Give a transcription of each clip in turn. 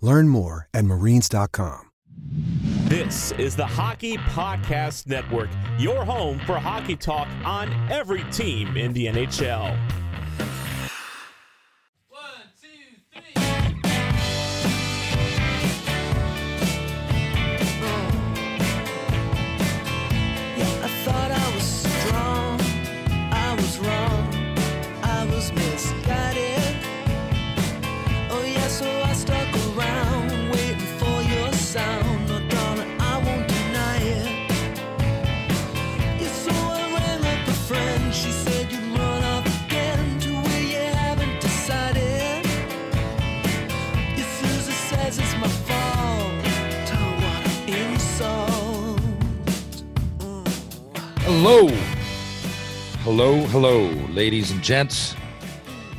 Learn more at marines.com. This is the Hockey Podcast Network, your home for hockey talk on every team in the NHL. Hello. Hello, hello, ladies and gents,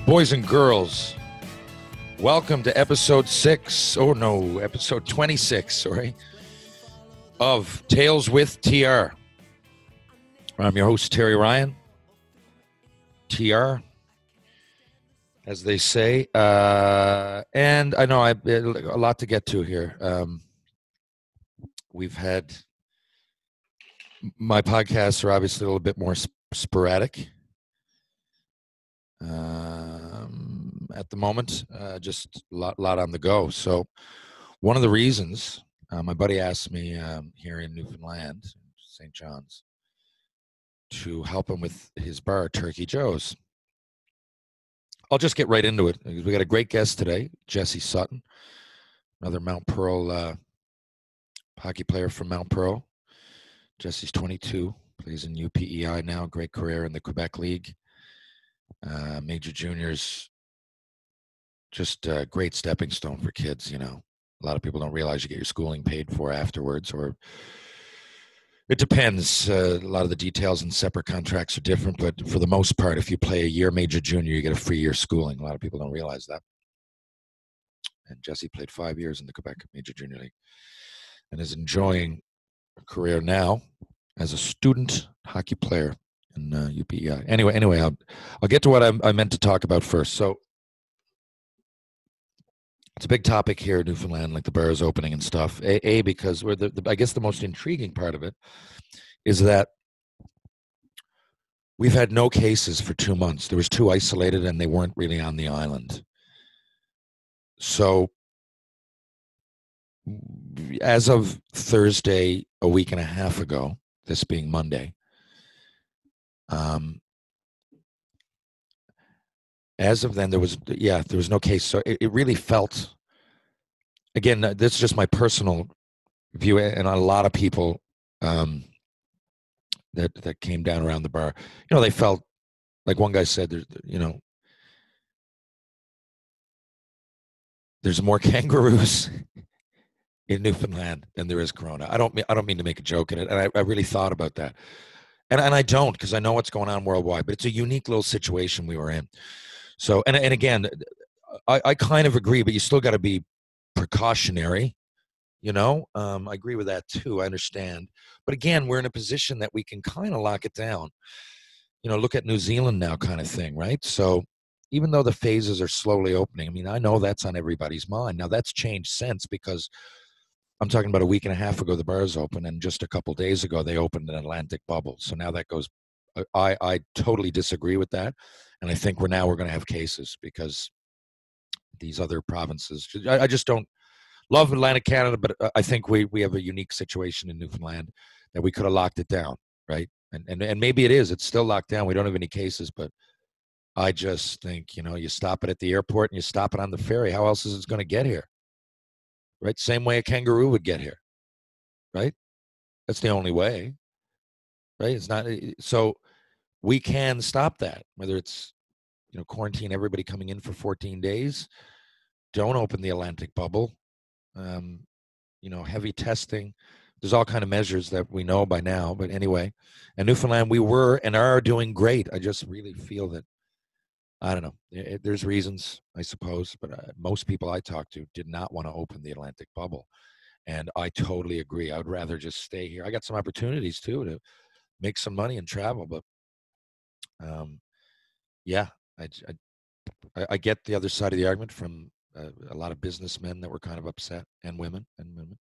boys and girls. Welcome to episode six, oh no, episode 26, sorry, of Tales with TR. I'm your host, Terry Ryan. TR, as they say. Uh, and I know I a lot to get to here. Um, we've had my podcasts are obviously a little bit more sp- sporadic um, at the moment. Uh, just a lot, lot on the go. So, one of the reasons uh, my buddy asked me um, here in Newfoundland, St. John's, to help him with his bar, Turkey Joe's. I'll just get right into it. Because we got a great guest today, Jesse Sutton, another Mount Pearl uh, hockey player from Mount Pearl. Jesse's 22, plays in UPEI now. Great career in the Quebec League. Uh, major juniors, just a great stepping stone for kids. You know, a lot of people don't realize you get your schooling paid for afterwards, or it depends. Uh, a lot of the details and separate contracts are different, but for the most part, if you play a year major junior, you get a free year schooling. A lot of people don't realize that. And Jesse played five years in the Quebec Major Junior League and is enjoying career now as a student hockey player in uh, UPEI. Anyway, anyway, I'll I'll get to what I, I meant to talk about first. So it's a big topic here in Newfoundland, like the bars opening and stuff. A, a because we're the, the I guess the most intriguing part of it is that we've had no cases for two months. There was two isolated, and they weren't really on the island. So as of Thursday, a week and a half ago, this being Monday, um, as of then, there was yeah, there was no case. So it, it really felt. Again, uh, this is just my personal view, and a lot of people um, that that came down around the bar, you know, they felt like one guy said, "There's, you know, there's more kangaroos in Newfoundland than there is Corona. I don't mean I don't mean to make a joke in it, and I, I really thought about that, and and I don't because I know what's going on worldwide. But it's a unique little situation we were in. So and and again, I, I kind of agree, but you still got to be precautionary. You know, um, I agree with that too. I understand, but again, we're in a position that we can kind of lock it down. You know, look at New Zealand now, kind of thing, right? So even though the phases are slowly opening, I mean, I know that's on everybody's mind. Now that's changed since because I'm talking about a week and a half ago the bars opened, and just a couple days ago they opened an Atlantic bubble. So now that goes. uh, I I totally disagree with that, and I think we're now we're going to have cases because these other provinces. I, I just don't love Atlantic Canada, but uh, I think we we have a unique situation in Newfoundland that we could have locked it down, right? And, and and maybe it is. It's still locked down. We don't have any cases, but I just think you know you stop it at the airport and you stop it on the ferry. How else is it going to get here? Right? Same way a kangaroo would get here, right? That's the only way, right? It's not eh, so we can stop that. Whether it's you know quarantine everybody coming in for 14 days, don't open the Atlantic bubble. Um, you know, heavy testing there's all kind of measures that we know by now but anyway in newfoundland we were and are doing great i just really feel that i don't know it, there's reasons i suppose but uh, most people i talked to did not want to open the atlantic bubble and i totally agree i would rather just stay here i got some opportunities too to make some money and travel but um yeah i i, I get the other side of the argument from uh, a lot of businessmen that were kind of upset and women and women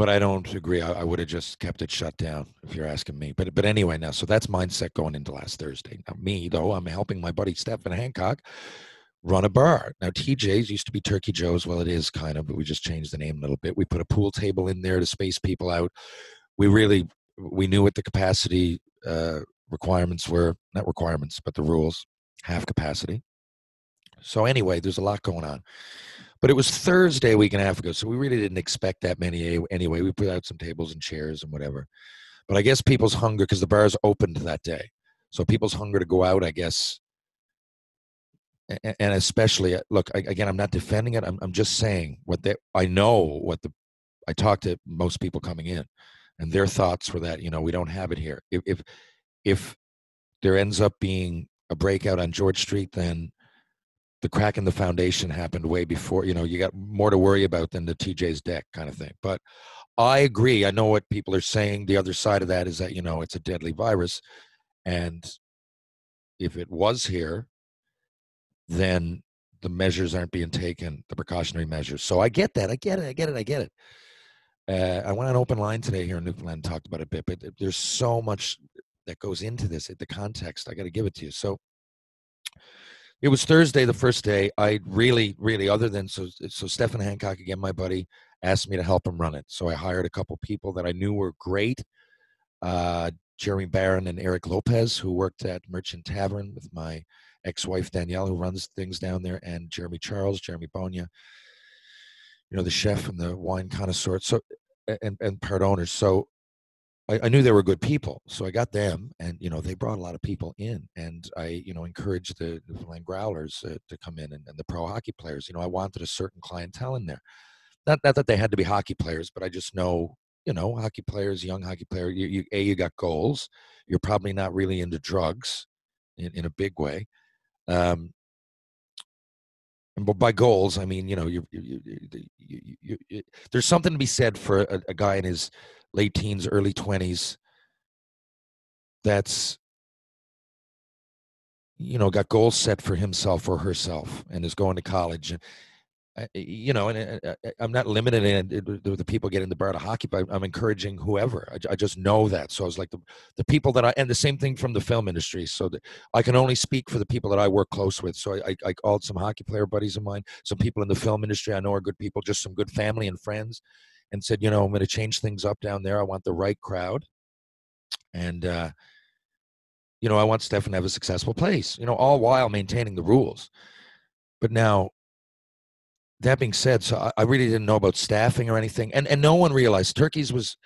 but I don't agree. I, I would have just kept it shut down if you're asking me. But but anyway, now so that's mindset going into last Thursday. Now me though, I'm helping my buddy Stephen Hancock run a bar. Now TJ's used to be Turkey Joe's. Well, it is kind of, but we just changed the name a little bit. We put a pool table in there to space people out. We really we knew what the capacity uh, requirements were, not requirements, but the rules, half capacity. So anyway, there's a lot going on. But it was Thursday a week and a half ago, so we really didn't expect that many anyway. We put out some tables and chairs and whatever. But I guess people's hunger, because the bars opened that day, so people's hunger to go out, I guess, and especially uh, look again, I'm not defending it. I'm I'm just saying what they. I know what the. I talked to most people coming in, and their thoughts were that you know we don't have it here. If if if there ends up being a breakout on George Street, then the crack in the foundation happened way before you know you got more to worry about than the tj's deck kind of thing. But i agree i know what people are saying. The other side of that is that you know it's a deadly virus and if it was here then the measures aren't being taken the precautionary measures. So i get that i get it i get it i get it. Uh, i went on open line today here in newfoundland and talked about it a bit but there's so much that goes into this the context i got to give it to you. So it was Thursday, the first day. I really, really, other than so, so Stephen Hancock again, my buddy, asked me to help him run it. So I hired a couple people that I knew were great. Uh, Jeremy Barron and Eric Lopez, who worked at Merchant Tavern with my ex-wife Danielle, who runs things down there, and Jeremy Charles, Jeremy Bonia, you know, the chef and the wine connoisseur, so and and part owners. So I, I, knew they were good people, so I got them, and you know they brought a lot of people in, and I you know encouraged the Newfoundland Growlers uh, to come in and, and, the pro hockey players. You know I wanted a certain clientele in there, not not that they had to be hockey players, but I just know you know hockey players, young hockey player. You, you a you got goals. You're probably not really into drugs in in a big way. Um, but by goals, I mean you know you, you, you, you there's something to be said for a, a guy in his late teens, early 20s that's you know got goals set for himself or herself and is going to college. Uh, you know and uh, uh, i'm not limited in the people getting the bar to hockey but i'm encouraging whoever. I, just know that. So i was like the, the people that i and the same thing from the film industry. So i can only speak for the people that i work close with. So i, I called some hockey player buddies of mine some people in the film industry i know are good people just some good family and friends and said, you know, I'm going to change things up down there. I want the right crowd. And, uh, you know, I want Stefan to have a successful place, you know, all while maintaining the rules. But now, that being said, so I, I really didn't know about staffing or anything. And, and no one realized Turkey's was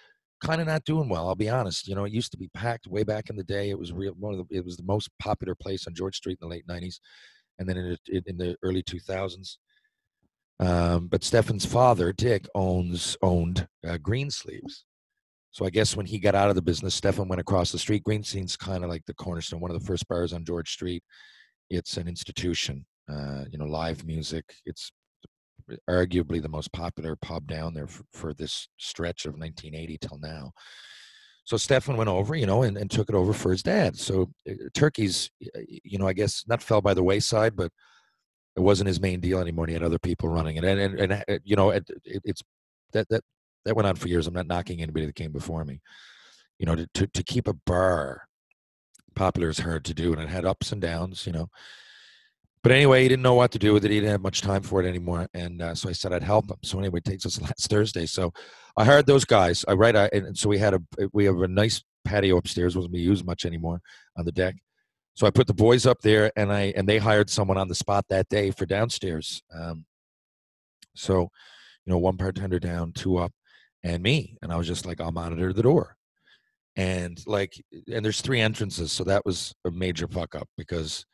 kind of not doing well. I'll be honest. You know, it used to be packed way back in the day. It was real. One of the, it was the most popular place on George Street in the late '90s, and then in, in the early 2000s. Um, but Stefan's father, Dick, owns owned uh, Greensleeves. So I guess when he got out of the business, Stefan went across the street. Greensleeves is kind of like the cornerstone, one of the first bars on George Street. It's an institution, uh, you know, live music. It's arguably the most popular pub down there for, for this stretch of 1980 till now. So Stefan went over, you know, and, and took it over for his dad. So uh, Turkey's, you know, I guess not fell by the wayside, but it wasn't his main deal anymore. And he had other people running it, and and, and uh, you know, it, it, it's that that that went on for years. I'm not knocking anybody that came before me. You know, to to, to keep a bar popular is hard to do, and it had ups and downs. You know. But anyway, he didn't know what to do with it. He didn't have much time for it anymore, and uh, so I said I'd help him. So anyway, it takes us last Thursday. So I hired those guys. I right, I, and so we had a we have a nice patio upstairs. wasn't being used much anymore on the deck. So I put the boys up there, and I and they hired someone on the spot that day for downstairs. Um, so, you know, one bartender down, two up, and me, and I was just like, I'll monitor the door, and like, and there's three entrances, so that was a major fuck up because,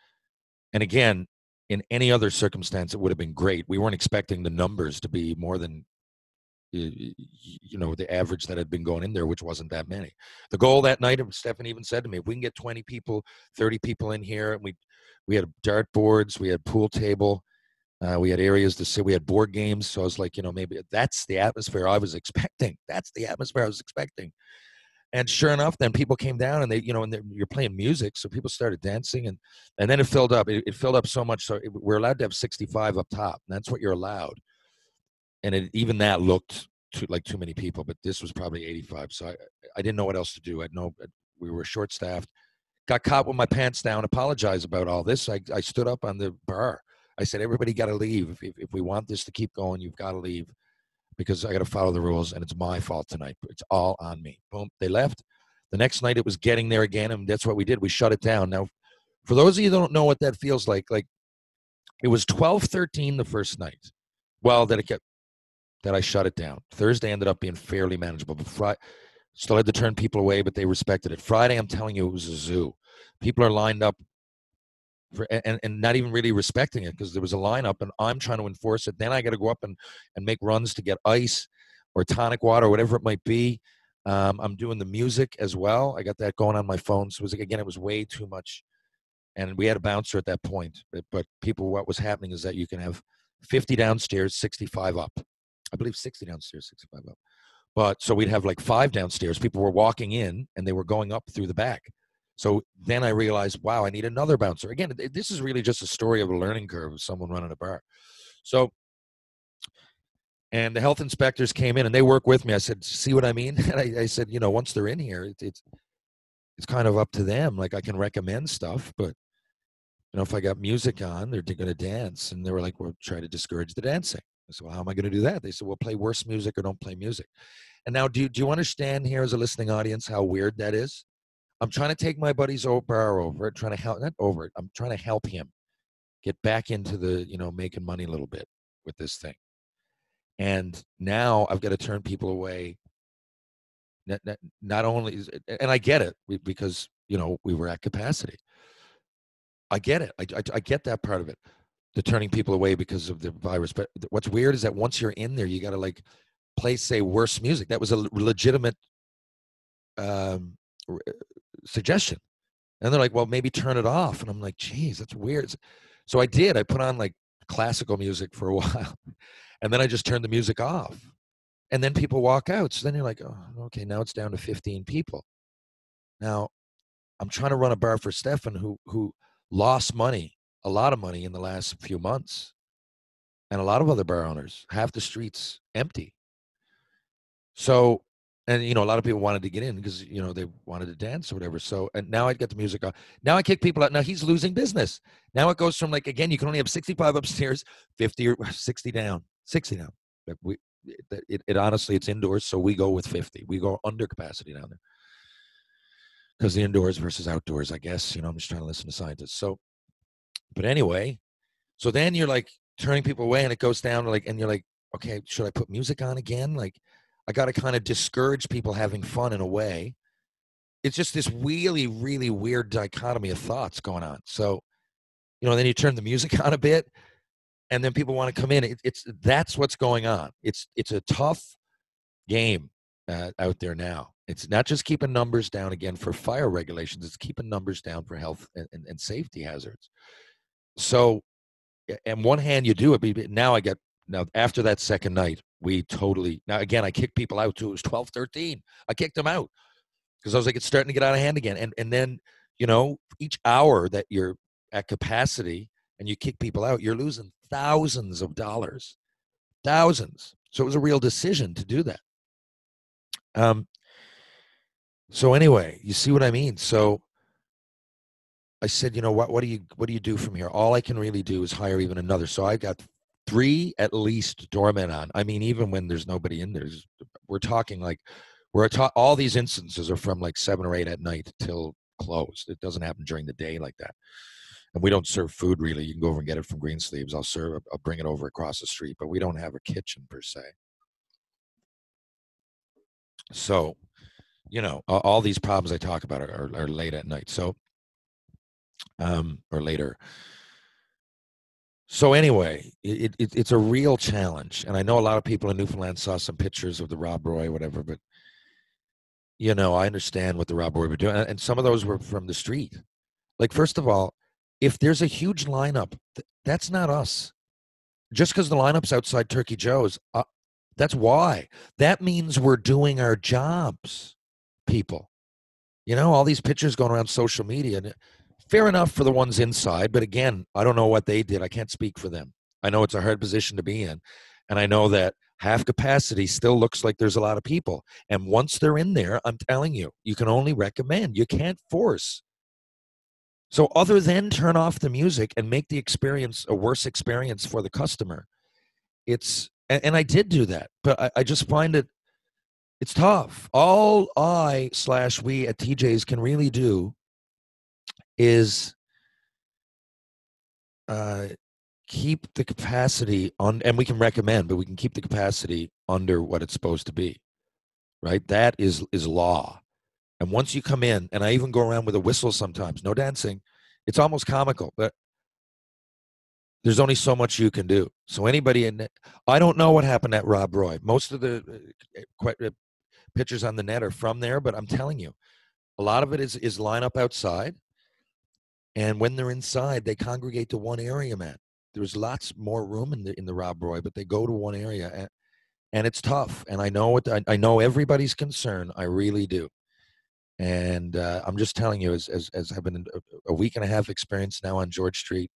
and again, in any other circumstance, it would have been great. We weren't expecting the numbers to be more than you know the average that had been going in there which wasn't that many. The goal that night stefan even said to me if we can get 20 people 30 people in here and we we had dart boards we had pool table uh, we had areas to sit we had board games so i was like you know maybe that's the atmosphere i was expecting that's the atmosphere i was expecting. And sure enough then people came down and they you know and you're playing music so people started dancing and and then it filled up it, it filled up so much so it, we're allowed to have 65 up top and that's what you're allowed and it, even that looked too, like too many people. But this was probably 85, so I I didn't know what else to do. I know uh, we were short staffed. Got caught with my pants down. Apologized about all this. I I stood up on the bar. I said, everybody got to leave. If, if we want this to keep going, you've got to leave because I got to follow the rules, and it's my fault tonight. It's all on me. Boom. They left. The next night, it was getting there again, and that's what we did. We shut it down. Now, for those of you don't know what that feels like, like it was 12 13 the first night. Well, that it kept that I shut it down. Thursday ended up being fairly manageable, but Friday still had to turn people away, but they respected it. Friday, I'm telling you, it was a zoo. People are lined up for and, and not even really respecting it because there was a lineup and I'm trying to enforce it. Then I got to go up and, and make runs to get ice or tonic water or whatever it might be. Um, I'm doing the music as well. I got that going on my phone. So it was again, it was way too much. And we had a bouncer at that point. But, but people, what was happening is that you can have 50 downstairs, 65 up. I believe 60 downstairs, 65 up. But so we'd have like five downstairs. People were walking in and they were going up through the back. So then I realized, wow, I need another bouncer. Again, this is really just a story of a learning curve of someone running a bar. So, and the health inspectors came in and they work with me. I said, see what I mean? And I, I said, you know, once they're in here, it, it's it's kind of up to them. Like I can recommend stuff, but you know, if I got music on, they're, they're going to dance. And they were like, we'll try to discourage the dancing. I said, well, how am I going to do that? They said, well, play worse music or don't play music. And now, do you, do you understand here as a listening audience how weird that is? I'm trying to take my buddy's bar over it, trying to help, not over it, I'm trying to help him get back into the, you know, making money a little bit with this thing. And now I've got to turn people away. Not, not, not only, and I get it because, you know, we were at capacity. I get it. I, I, I get that part of it the turning people away because of the virus. But what's weird is that once you're in there, you got to like play, say, worse music. That was a legitimate um, uh, suggestion. And they're like, well, maybe turn it off. And I'm like, geez, that's weird. So I did. I put on like classical music for a while. And then I just turned the music off. And then people walk out. So then you're like, oh, okay, now it's down to 15 people. Now, I'm trying to run a bar for Stefan who who lost money a lot of money in the last few months. And a lot of other bar owners, half the streets empty. So, and you know, a lot of people wanted to get in because you know they wanted to dance or whatever. So, and now I get the music on. Now I kick people out. Now he's losing business. Now it goes from like again, you can only have 65 upstairs, 50 or 60 down, 60 down. But we, it, it, it honestly, it's indoors, so we go with 50. We go under capacity down there because the indoors versus outdoors. I guess you know, I'm just trying to listen to scientists. So but anyway, so then you're like turning people away and it goes down like, and you're like, okay, should I put music on again? Like, I got to kind of discourage people having fun in a way. It's just this really, really weird dichotomy of thoughts going on. So, you know, then you turn the music on a bit and then people want to come in. It, it's that's what's going on. It's it's a tough game uh, out there now. It's not just keeping numbers down again for fire regulations. It's keeping numbers down for health and, and, and safety hazards. So, and one hand, you do it, now I get now after that second night, we totally now again I kicked people out too. It was 12, 13. I kicked them out because I was like, it's starting to get out of hand again. And and then you know each hour that you're at capacity and you kick people out, you're losing thousands of dollars, thousands. So it was a real decision to do that. Um. So anyway, you see what I mean. So I said, you know what? What do you what do you do from here? All I can really do is hire even another. So I've got three at least doormen on. I mean, even when there's nobody in there, we're talking like we're ta- all these instances are from like seven or eight at night till closed. It doesn't happen during the day like that. And we don't serve food really. You can go over and get it from Greensleeves. I'll serve. I'll bring it over across the street, but we don't have a kitchen per se. So, you know, all these problems I talk about are, are, are late at night. So, um, or later. So anyway, it, it, it's a real challenge, and I know a lot of people in Newfoundland saw some pictures of the Rob Roy, whatever. But you know, I understand what the Rob Roy were doing, and some of those were from the street. Like, first of all, if there's a huge lineup, that's not us. Just because the lineup's outside Turkey Joe's, uh, that's why. That means we're doing our jobs, people. You know, all these pictures going around social media fair enough for the ones inside, but again, I don't know what they did. I can't speak for them. I know it's a hard position to be in, and I know that half capacity still looks like there's a lot of people. And once they're in there, I'm telling you, you can only recommend. You can't force. So, other than turn off the music and make the experience a worse experience for the customer, it's and, and I did do that, but I, I just find it it's tough. All I slash we at TJ's can really do is uh, keep the capacity on, and we can recommend, but we can keep the capacity under what it's supposed to be, right? That is is law. And once you come in, and I even go around with a whistle sometimes, no dancing. It's almost comical, but there's only so much you can do. So anybody in, I don't know what happened at Rob Roy. Most of the uh, uh, pictures on the net are from there, but I'm telling you, a lot of it is is line up outside. And when they're inside, they congregate to one area, man. There's lots more room in the in the Rob Roy, but they go to one area, and, and it's tough. And I know what I, I know everybody's concern. I really do. And uh, I'm just telling you, as as as I've been a, week and a half experience now on George Street,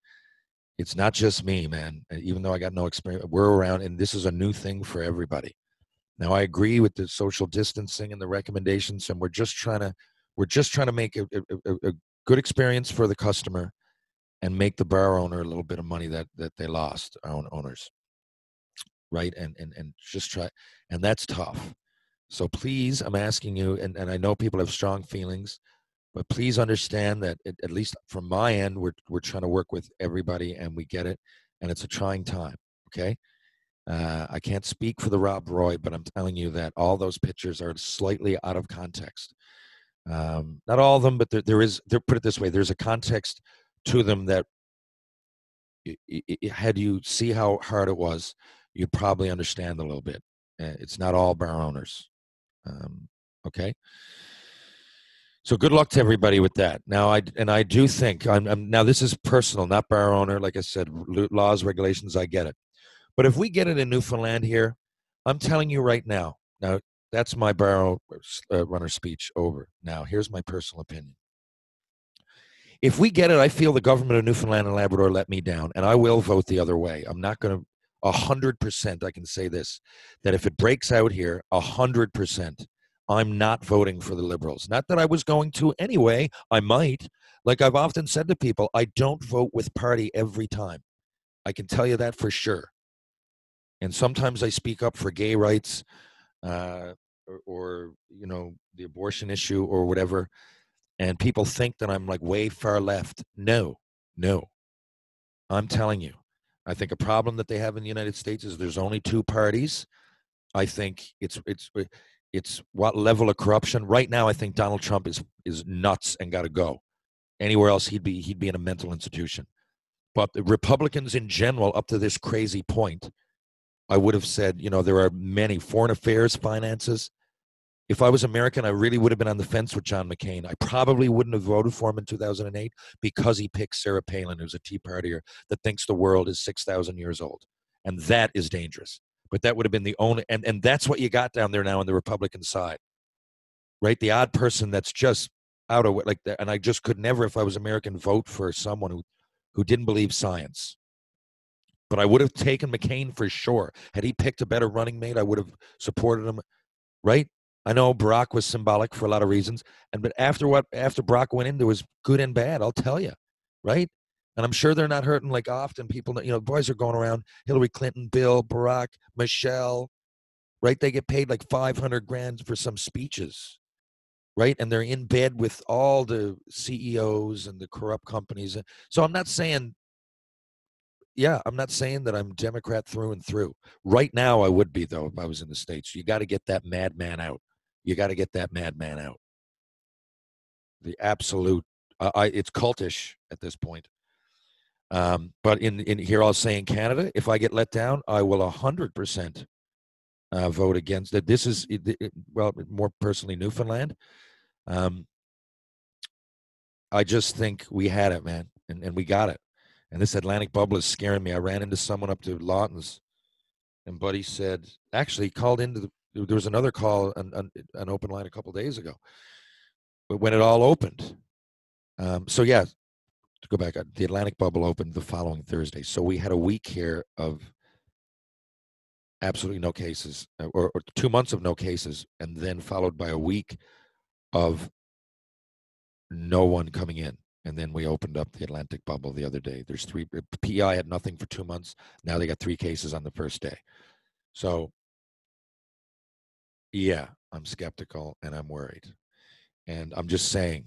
it's not just me, man. Even though I got no experience, we're around, and this is a new thing for everybody. Now, I agree with the social distancing and the recommendations, and we're just trying to we're just trying to make a, a, a, good experience for the customer and make the bar owner a little bit of money that that they lost own owners. Right? And and and just try and that's tough. So please i'm asking you and, and i know people have strong feelings but please understand that it, at least from my end we're we're trying to work with everybody and we get it and it's a trying time okay? Uh, i can't speak for the rob roy but i'm telling you that all those pictures are slightly out of context um, not all of them, but there, there is. There, put it this way: there's a context to them that, had you see how hard it was, you'd probably understand a little bit. Eh, it's not all bar owners. Um, okay. So good luck to everybody with that. Now, I and I do think I'm, I'm now this is personal, not bar owner. Like I said, laws, regulations, I get it. But if we get it in Newfoundland here, I'm telling you right now. Now, that's my barrel uh, runner speech over. Now, here's my personal opinion. If we get it, I feel the government of Newfoundland and Labrador let me down, and I will vote the other way. I'm not going to, a hundred percent, I can say this, that if it breaks out here, a hundred percent, I'm not voting for the Liberals. Not that I was going to anyway. I might. Like I've often said to people, I don't vote with party every time. I can tell you that for sure. And sometimes I speak up for gay rights. Uh, or, or you know the abortion issue or whatever and people think that i'm like way far left. No no. I'm telling you. I think a problem that they have in the united states is there's only two parties. I think it's it's uh, it's what level of corruption. Right now i think donald trump is is nuts and got to go. Anywhere else he'd be he'd be in a mental institution. But the republicans in general up to this crazy point I would have said, you know, there are many foreign affairs, finances. If I was American, I really would have been on the fence with John McCain. I probably wouldn't have voted for him in 2008 because he picked Sarah Palin, who's a Tea Partier that thinks the world is 6,000 years old. And that is dangerous. But that would have been the only, and, and that's what you got down there now on the Republican side, right? The odd person that's just out of like that. And I just could never, if I was American, vote for someone who, who didn't believe science but I would have taken McCain for sure. Had he picked a better running mate, I would have supported him. Right? I know Barack was symbolic for a lot of reasons, and but after what after Barack went in, there was good and bad. I'll tell you, right? And I'm sure they're not hurting like often people, you know, boys are going around Hillary Clinton, Bill, Barack, Michelle, right? They get paid like 500 grand for some speeches, right? And they're in bed with all the CEOs and the corrupt companies. So I'm not saying, yeah, I'm not saying that I'm Democrat through and through. Right now, I would be, though, if I was in the States. You got to get that madman out. You got to get that madman out. The absolute, uh, I, it's cultish at this point. Um, but in, in here, I'll say in Canada, if I get let down, I will 100% uh, vote against that. This is, it, it, well, more personally, Newfoundland. Um, I just think we had it, man, and, and we got it. And this Atlantic bubble is scaring me. I ran into someone up to Lawton's, and Buddy said, actually, called into the, there was another call, an, an, an open line a couple days ago, but when it all opened. Um, so, yeah, to go back, uh, the Atlantic bubble opened the following Thursday. So we had a week here of absolutely no cases, uh, or, or, two months of no cases, and then followed by a week of no one coming in. And then we opened up the Atlantic bubble the other day. There's three. Uh, PI had nothing for two months. Now they got three cases on the first day. So, yeah, I'm skeptical and I'm worried. And I'm just saying,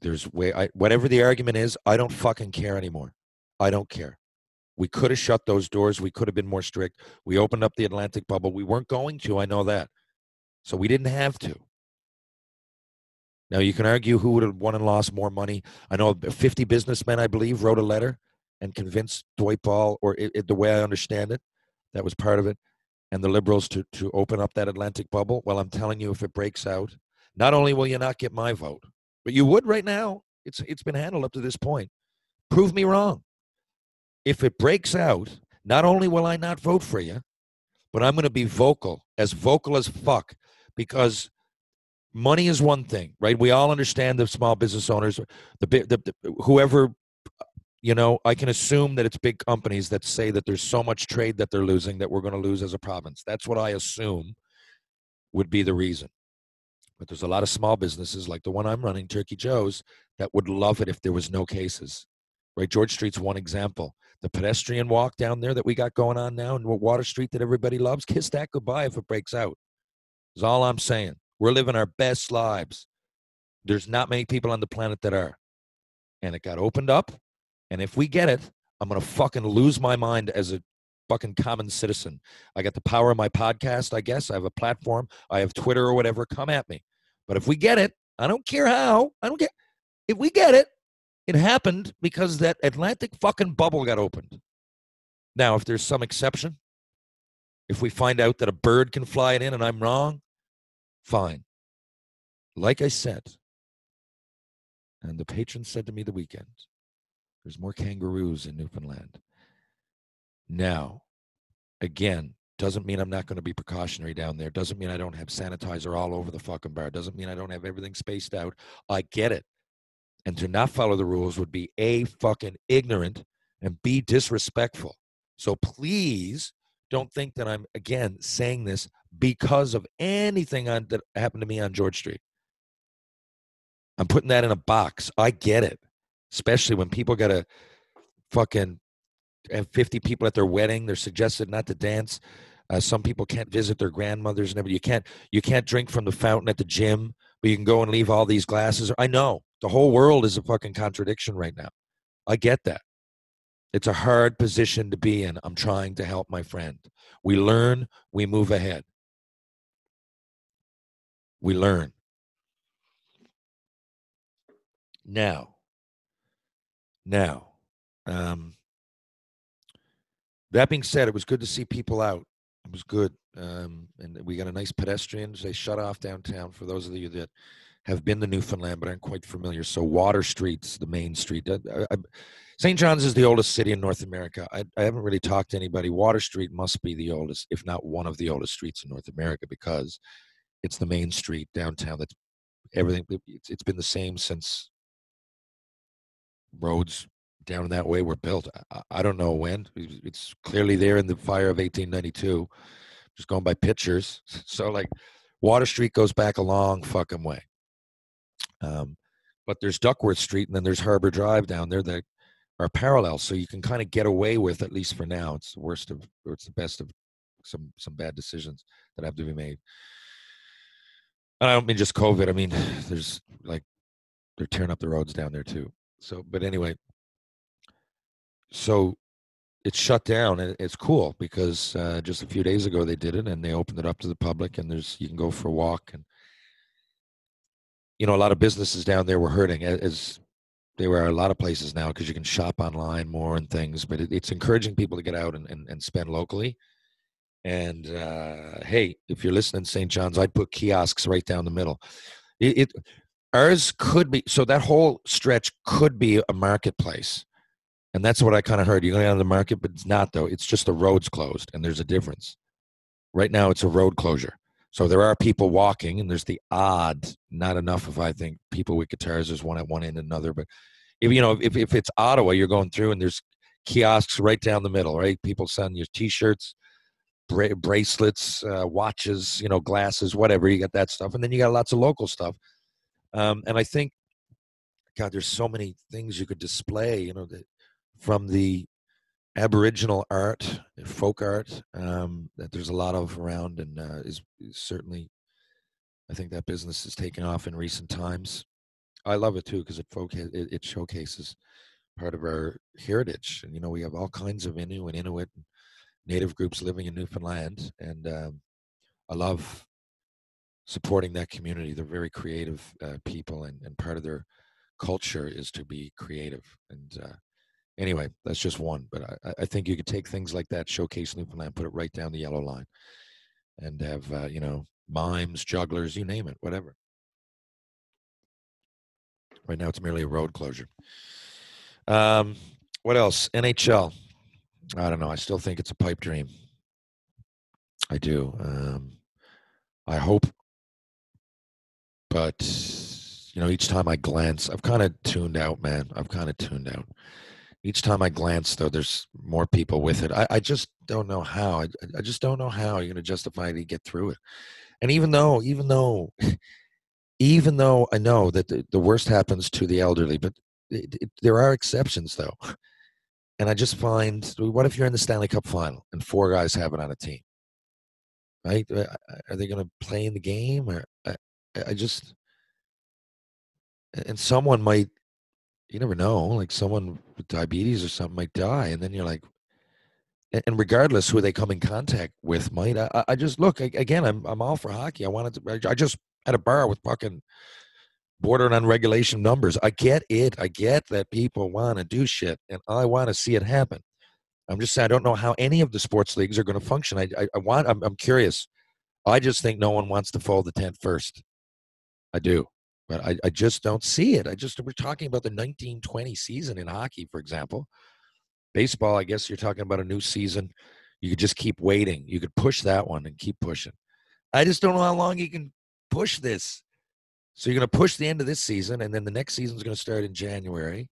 there's way I, whatever the argument is, I don't fucking care anymore. I don't care. We could have shut those doors. We could have been more strict. We opened up the Atlantic bubble. We weren't going to. I know that. So we didn't have to. Now you can argue who would have won and lost more money. I know 50 businessmen, I believe, wrote a letter and convinced Dwight Ball, or it, it, the way I understand it, that was part of it, and the liberals to to open up that Atlantic bubble. Well, I'm telling you, if it breaks out, not only will you not get my vote, but you would right now. It's it's been handled up to this point. Prove me wrong. If it breaks out, not only will I not vote for you, but I'm going to be vocal, as vocal as fuck, because money is one thing, right? We all understand the small business owners, the, the, the whoever you know, I can assume that it's big companies that say that there's so much trade that they're losing that we're going to lose as a province. That's what I assume would be the reason. But there's a lot of small businesses like the one I'm running, Turkey Joe's, that would love it if there was no cases. Right? George Street's one example. The pedestrian walk down there that we got going on now in Water Street that everybody loves, kiss that goodbye if it breaks out. Is all I'm saying. We're living our best lives. There's not many people on the planet that are. And it got opened up. And if we get it, I'm going to fucking lose my mind as a fucking common citizen. I got the power of my podcast, I guess. I have a platform. I have Twitter or whatever. Come at me. But if we get it, I don't care how. I don't get. If we get it, it happened because that Atlantic fucking bubble got opened. Now, if there's some exception, if we find out that a bird can fly it in and I'm wrong, fine. Like I said, and the patron said to me the weekend, there's more kangaroos in Newfoundland. Now, again, doesn't mean I'm not going to be precautionary down there. Doesn't mean I don't have sanitizer all over the fucking bar. Doesn't mean I don't have everything spaced out. I get it. And to not follow the rules would be A, fucking ignorant, and B, disrespectful. So please don't think that I'm, again, saying this because of anything on, that happened to me on George Street. I'm putting that in a box. I get it, especially when people got to fucking have 50 people at their wedding. They're suggested not to dance. Uh, some people can't visit their grandmothers and everything. You can't you can't drink from the fountain at the gym, but you can go and leave all these glasses. I know the whole world is a fucking contradiction right now. I get that. It's a hard position to be in. I'm trying to help my friend. We learn, we move ahead. We learn. Now, now, um, that being said, it was good to see people out. It was good. Um, and we got a nice pedestrians. They shut off downtown for those of you that have been to Newfoundland but aren't quite familiar. So Water Street's the main street. St. John's is the oldest city in North America. I, I, haven't really talked to anybody. Water Street must be the oldest, if not one of the oldest streets in North America, because it's the main street downtown. That's everything. It's, it's been the same since roads down that way were built. I, I don't know when. It's clearly there in the fire of 1892. Just going by pictures. So like, Water Street goes back a long fucking way. Um, but there's Duckworth Street, and then there's Harbor Drive down there that are parallel, so you can kind of get away with at least for now. It's the worst of, or it's the best of some some bad decisions that have to be made. And I don't mean just COVID. I mean, there's like they're tearing up the roads down there too. So, but anyway, so it's shut down and it's cool because uh, just a few days ago they did it and they opened it up to the public and there's you can go for a walk and you know a lot of businesses down there were hurting as there were a lot of places now because you can shop online more and things but it, it's encouraging people to get out and, and, and spend locally and uh, hey if you're listening st john's i'd put kiosks right down the middle. It, it ours could be so that whole stretch could be a marketplace. And that's what i kind of heard. You're going out of the market but it's not though. It's just the roads closed and there's a difference. Right now it's a road closure. So there are people walking and there's the odd not enough of i think people with guitars there's one at one end and another but if you know if, if it's ottawa you're going through and there's kiosks right down the middle right? People selling your t-shirts bra- bracelets uh, watches you know glasses whatever you got that stuff and then you got lots of local stuff um, and I think, God, there's so many things you could display. You know, that from the Aboriginal art, folk art, um, that there's a lot of around, and uh, is, is certainly, I think that business is taking off in recent times. I love it too because it, folk, it, it showcases part of our heritage, and you know we have all kinds of Innu and Inuit and native groups living in Newfoundland, and um, I love supporting that community. They're very creative uh, people, and, and part of their culture is to be creative. And uh, anyway, that's just one. But I, I, think you could take things like that, showcase Newfoundland, put it right down the yellow line, and have uh, you know mimes, jugglers, you name it, whatever. Right now, it's merely a road closure. Um, what else? NHL. I don't know. I still think it's a pipe dream. I do. Um, I hope but you know, each time I glance, I've kind of tuned out, man. I've kind of tuned out. Each time I glance, though, there's more people with it. I, I just don't know how. I, I just don't know how you're going to justify it to get through it. And even though, even though, even though I know that the, the worst happens to the elderly, but it, it, there are exceptions, though. And I just find, what if you're in the Stanley Cup final and four guys have it on a team? Right? Uh, are they going to play in the game? Or I just and someone might you never know like someone with diabetes or something might die and then you're like and regardless who they come in contact with might i, I just look again i'm i'm all for hockey i wanted to i just at a bar with fucking bordering on regulation numbers i get it i get that people want to do shit and i want to see it happen i'm just saying i don't know how any of the sports leagues are going to function i i, I want I'm, I'm curious i just think no one wants to fold the tent first I do. But I, I just don't see it. I just, we're talking about the 1920 season in hockey, for example. Baseball, I guess you're talking about a new season. You could just keep waiting. You could push that one and keep pushing. I just don't know how long you can push this. So you're going to push the end of this season, and then the next season is going to start in January.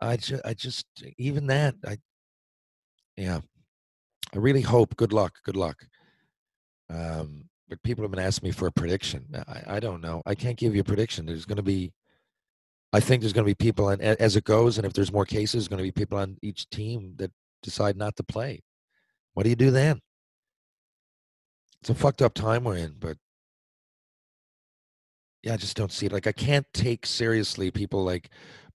I just, I just, even that, I, yeah, I really hope. Good luck. Good luck. Um, but people have been asking me for a prediction. I, I don't know. I can't give you a prediction. There's going to be, I think there's going to be people, and as it goes, and if there's more cases, there's going to be people on each team that decide not to play. What do you do then? It's a fucked up time we're in, but yeah, I just don't see it. Like I can't take seriously people like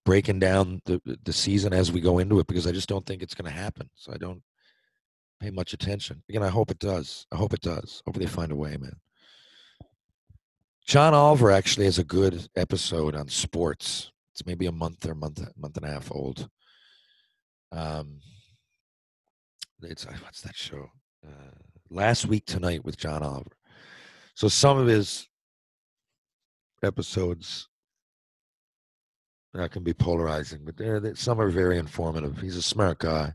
breaking down the the season as we go into it because I just don't think it's going to happen. So I don't pay much attention. Again, I hope it does. I hope it does. Hope they find a way, man. John Oliver actually has a good episode on sports. It's maybe a month or month month and a half old. Um, it's what's that show? Uh, Last week tonight with John Oliver. So some of his episodes that can be polarizing, but they're, some are very informative. He's a smart guy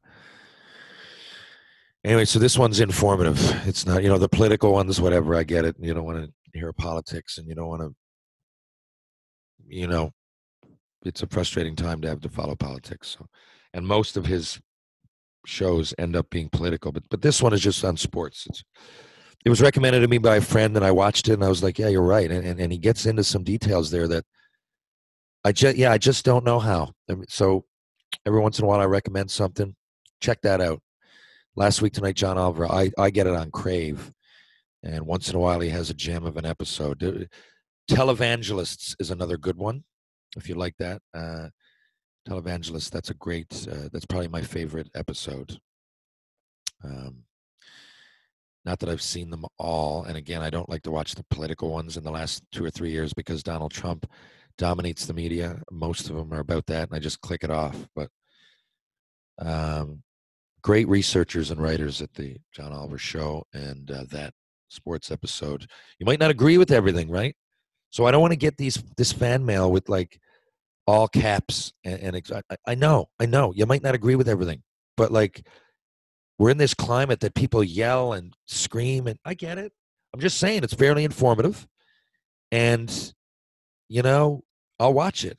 anyway, so this one's informative. It's not, you know, the political ones, whatever. I get it. You don't want to hear politics, and you don't want to, you know, it's a frustrating time to have to follow politics. So, and most of his shows end up being political, but but this one is just on sports. It's, it was recommended to me by a friend, and I watched it, and I was like, yeah, you're right. And and, and he gets into some details there that I just yeah, I just don't know how. So every once in a while, I recommend something. Check that out. Last week tonight, John Oliver, I, I get it on Crave. And once in a while, he has a gem of an episode. Televangelists is another good one, if you like that. Uh, Televangelists, that's a great, uh, that's probably my favorite episode. Um, not that I've seen them all. And again, I don't like to watch the political ones in the last two or three years because Donald Trump dominates the media. Most of them are about that, and I just click it off. But um, great researchers and writers at the John Oliver Show and uh, that sports episode. You might not agree with everything, right? So I don't want to get these this fan mail with like all caps and, and I, I know, I know you might not agree with everything, but like we're in this climate that people yell and scream, and I get it. I'm just saying it's fairly informative, and you know I'll watch it.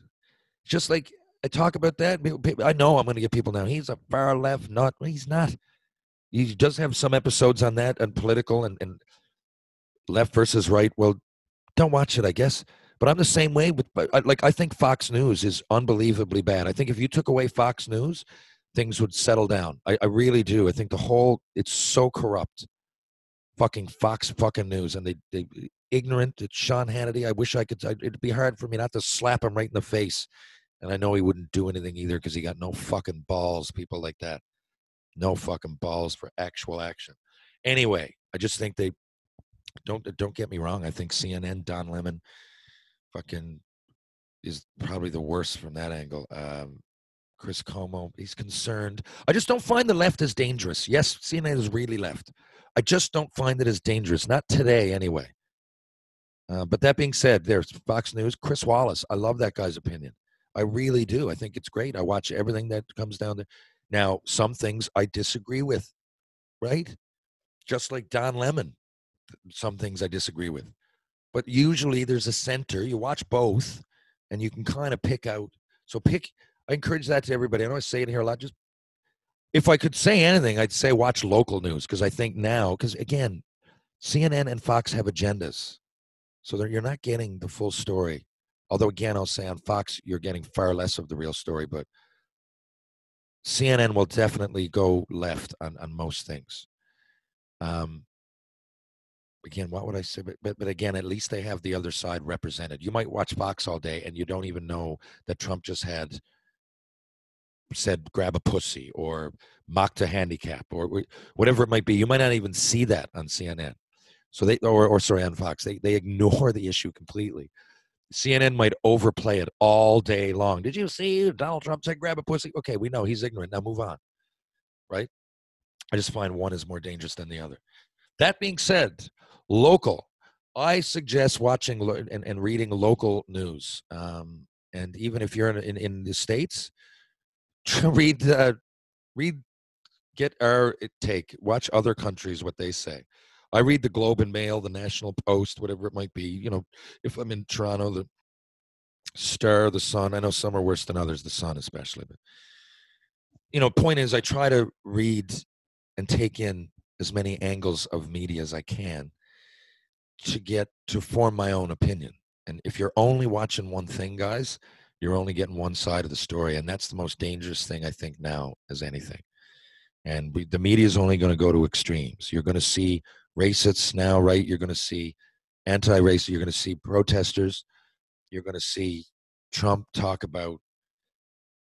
Just like I talk about that, I know I'm going to get people now. He's a far left nut. He's not. He does have some episodes on that and political and, and left versus right. Well, don't watch it, I guess. But I'm the same way with like I think Fox News is unbelievably bad. I think if you took away Fox News, things would settle down. I, I really do. I think the whole it's so corrupt. Fucking Fox fucking news, and they they ignorant. It's Sean Hannity. I wish I could. It'd be hard for me not to slap him right in the face, and I know he wouldn't do anything either because he got no fucking balls. People like that, no fucking balls for actual action. Anyway, I just think they don't don't get me wrong. I think CNN, Don Lemon, fucking is probably the worst from that angle. Um, Chris Cuomo, he's concerned. I just don't find the left as dangerous. Yes, CNN is really left. I just don't find it as dangerous. Not today, anyway. Uh, but that being said, there's Fox News. Chris Wallace. I love that guy's opinion. I really do. I think it's great. I watch everything that comes down there. Now, some things I disagree with, right? Just like Don Lemon, some things I disagree with. But usually there's a center. You watch both and you can kind of pick out. So pick I encourage that to everybody. I know I say it here a lot. Just if I could say anything, I'd say watch local news because I think now, because again, CNN and Fox have agendas, so you're not getting the full story. Although again, I'll say on Fox, you're getting far less of the real story, but CNN will definitely go left on on most things. Um, again, what would I say? But, but, but again, at least they have the other side represented. You might watch Fox all day and you don't even know that Trump just had said grab a pussy or mocked a handicap or whatever it might be. You might not even see that on CNN. So they or or sorry on Fox. They they ignore the issue completely. CNN might overplay it all day long. Did you see Donald Trump said grab a pussy? Okay, we know he's ignorant. Now move on. Right? I just find one is more dangerous than the other. That being said, local. I suggest watching and, and reading local news. Um, and even if you're in, in, in the States, read uh, read get our take watch other countries what they say. I read the globe and mail the national post whatever it might be you know if i'm in toronto the star the sun i know some are worse than others the sun especially but you know point is i try to read and take in as many angles of media as i can to get to form my own opinion. And if you're only watching one thing guys you're only getting one side of the story and that's the most dangerous thing i think now as anything. And we, the media is only going to go to extremes. You're going to see racists now right? You're going to see anti-racist you're going to see protesters. You're going to see trump talk about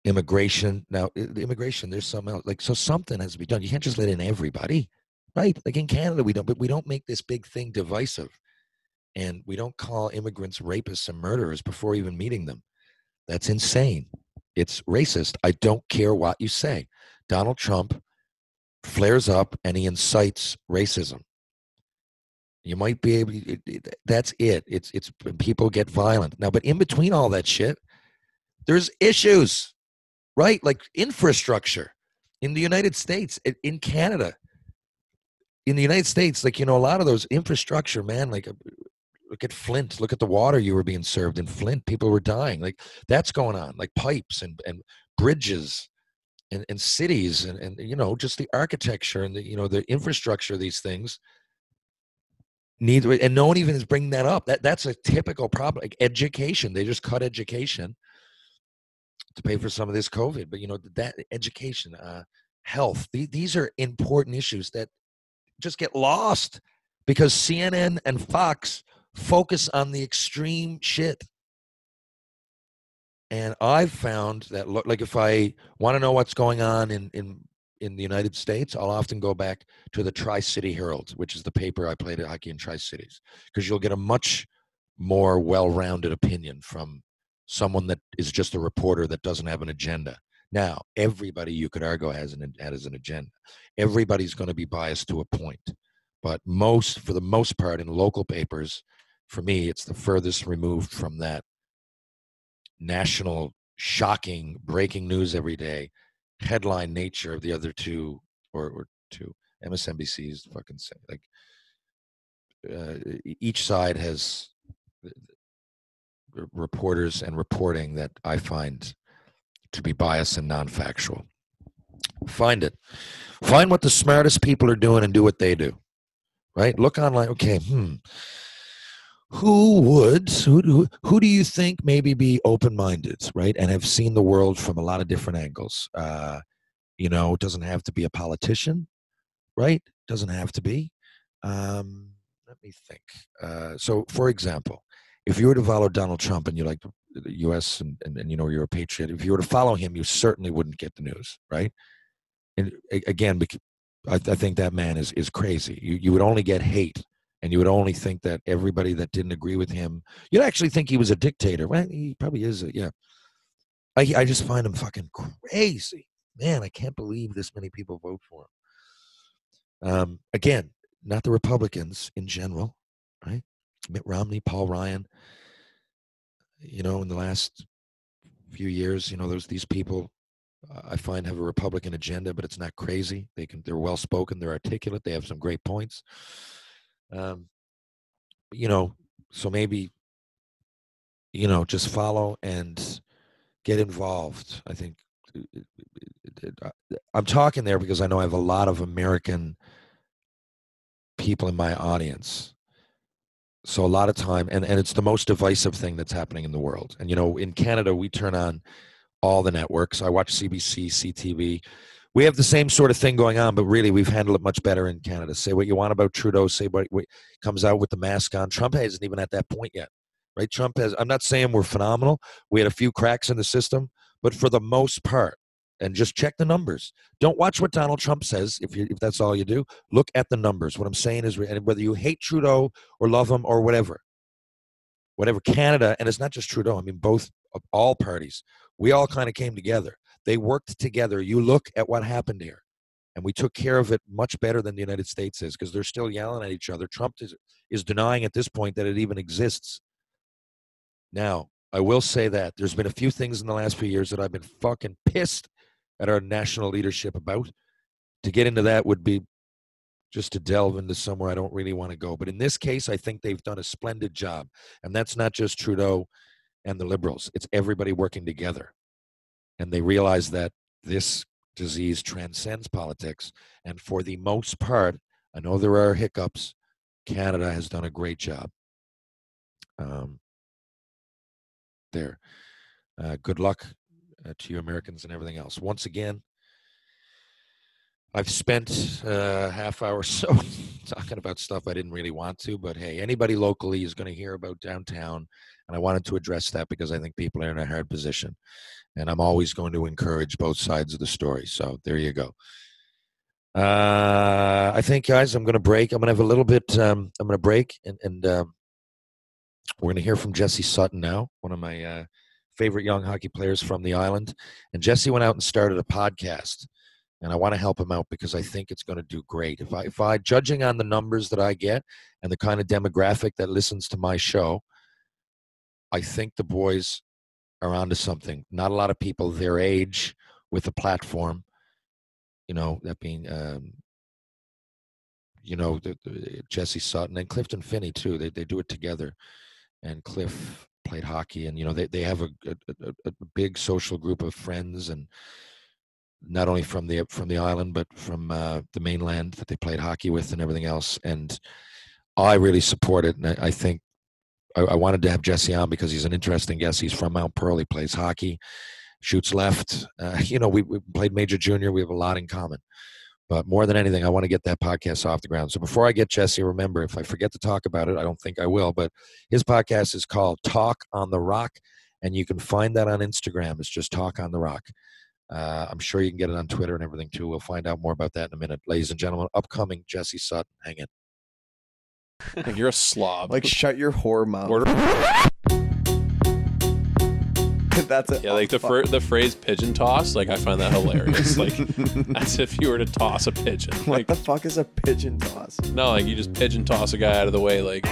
immigration. Now immigration there's some like so something has to be done. You can't just let in everybody right? Like in canada we don't but we don't make this big thing divisive. And we don't call immigrants rapists and murderers before even meeting them that's insane. It's racist. I don't care what you say. Donald Trump flares up and he incites racism. You might be able. That's it. It's it's people get violent now. But in between all that shit, there's issues, right? Like infrastructure in the United States, in Canada, in the United States. Like you know, a lot of those infrastructure, man. Like uh, look at Flint. Look at the water you were being served in Flint. People were dying. Like that's going on. Like pipes and and bridges and, and cities and, and you know just the architecture and the you know the infrastructure of these things need and no one even is bringing that up that that's a typical problem like education they just cut education to pay for some of this COVID. But you know that education, uh, health, th- these are important issues that just get lost because CNN and Fox focus on the extreme shit. And I've found that, like, if I want to know what's going on in in in the United States, I'll often go back to the Tri City Herald, which is the paper I played at hockey in Tri Cities, because you'll get a much more well rounded opinion from someone that is just a reporter that doesn't have an agenda. Now, everybody you could argue has an has an agenda. Everybody's going to be biased to a point, but most, for the most part, in local papers, for me, it's the furthest removed from that national, shocking, breaking news every day, headline nature of the other two or, or two. MSNBC's fucking say like uh, each side has reporters and reporting that I find to be biased and non-factual. Find it. Find what the smartest people are doing and do what they do. Right? Look online. Okay, hmm who would who, who, who do you think maybe be open-minded right and have seen the world from a lot of different angles? Uh, you know it doesn't have to be a politician right? Doesn't have to be. Um, let me think. Uh, so for example if you were to follow donald trump and you like the us and, and, and you know you're a patriot if you were to follow him you certainly wouldn't get the news right? And again I, I think that man is is crazy. You, you would only get hate and you would only think that everybody that didn't agree with him, you'd actually think he was a dictator. Well, he probably is. A, yeah. I I just find him fucking crazy, man. I can't believe this many people vote for him. Um, again, not the Republicans in general, right? Mitt Romney, Paul Ryan. You know, in the last few years, you know, there's these people I find have a Republican agenda, but it's not crazy. They can, they're well spoken, they're articulate, they have some great points. Um, you know, so maybe, you know, just follow and get involved. I think uh, uh, uh, uh, I'm talking there because I know I have a lot of American people in my audience. So a lot of time, and, and it's the most divisive thing that's happening in the world. And, you know, in Canada, we turn on all the networks. I watch CBC, CTV we have the same sort of thing going on, but really we've handled it much better in Canada. Say what you want about Trudeau, say what, what comes out with the mask on. Trump hasn't even at that point yet, right? Trump has, I'm not saying we're phenomenal. We had a few cracks in the system, but for the most part, and just check the numbers. Don't watch what Donald Trump says if you if that's all you do. Look at the numbers. What I'm saying is, whether you hate Trudeau or love him or whatever, whatever Canada, and it's not just Trudeau. I mean, both all parties. We all kind of came together. They worked together. You look at what happened here. And we took care of it much better than the United States is because they're still yelling at each other. Trump is, is denying at this point that it even exists. Now, I will say that there's been a few things in the last few years that I've been fucking pissed at our national leadership about. To get into that would be just to delve into somewhere I don't really want to go. But in this case, I think they've done a splendid job. And that's not just Trudeau and the Liberals, it's everybody working together and they realize that this disease transcends politics. And for the most part, I know there are hiccups. Canada has done a great job. Um, there. Uh, good luck uh, to you Americans and everything else. Once again, I've spent a uh, half hour so talking about stuff I didn't really want to, but hey, anybody locally is going to hear about downtown, and I wanted to address that because I think people are in a hard position and I'm always going to encourage both sides of the story. So there you go. Uh, I think, guys, I'm going to break. I'm going to have a little bit. Um, I'm going to break, and, and um, we're going to hear from Jesse Sutton now, one of my uh, favorite young hockey players from the island. And Jesse went out and started a podcast, and I want to help him out because I think it's going to do great. If I, if I, judging on the numbers that I get and the kind of demographic that listens to my show, I think the boys are onto something. Not a lot of people their age with a platform, you know, that being, um, you know, the, the, Jesse Sutton and Clifton Finney too. They they do it together, and Cliff played hockey, and you know they they have a, a, a big social group of friends and not only from the from the island but from uh, the mainland that they played hockey with and everything else. And I really support it, and I, I think I, I, wanted to have Jesse on because he's an interesting guest. He's from Mount Pearl. He plays hockey, shoots left. Uh, you know, we, we played major junior. We have a lot in common. But more than anything, I want to get that podcast off the ground. So before I get Jesse, remember, if I forget to talk about it, I don't think I will, but his podcast is called Talk on the Rock, and you can find that on Instagram. It's just Talk on the Rock. Uh, I'm sure you can get it on Twitter and everything too. We'll find out more about that in a minute. Ladies and gentlemen, upcoming Jesse Sutton. Hang in. Like you're a slob. Like, shut your whore mouth. Order- That's it. yeah, like the fr- the phrase "pigeon toss." Like I find that hilarious. like as if you were to toss a pigeon. What Like the fuck is a pigeon toss? no, like you just pigeon toss a guy out of the way. Like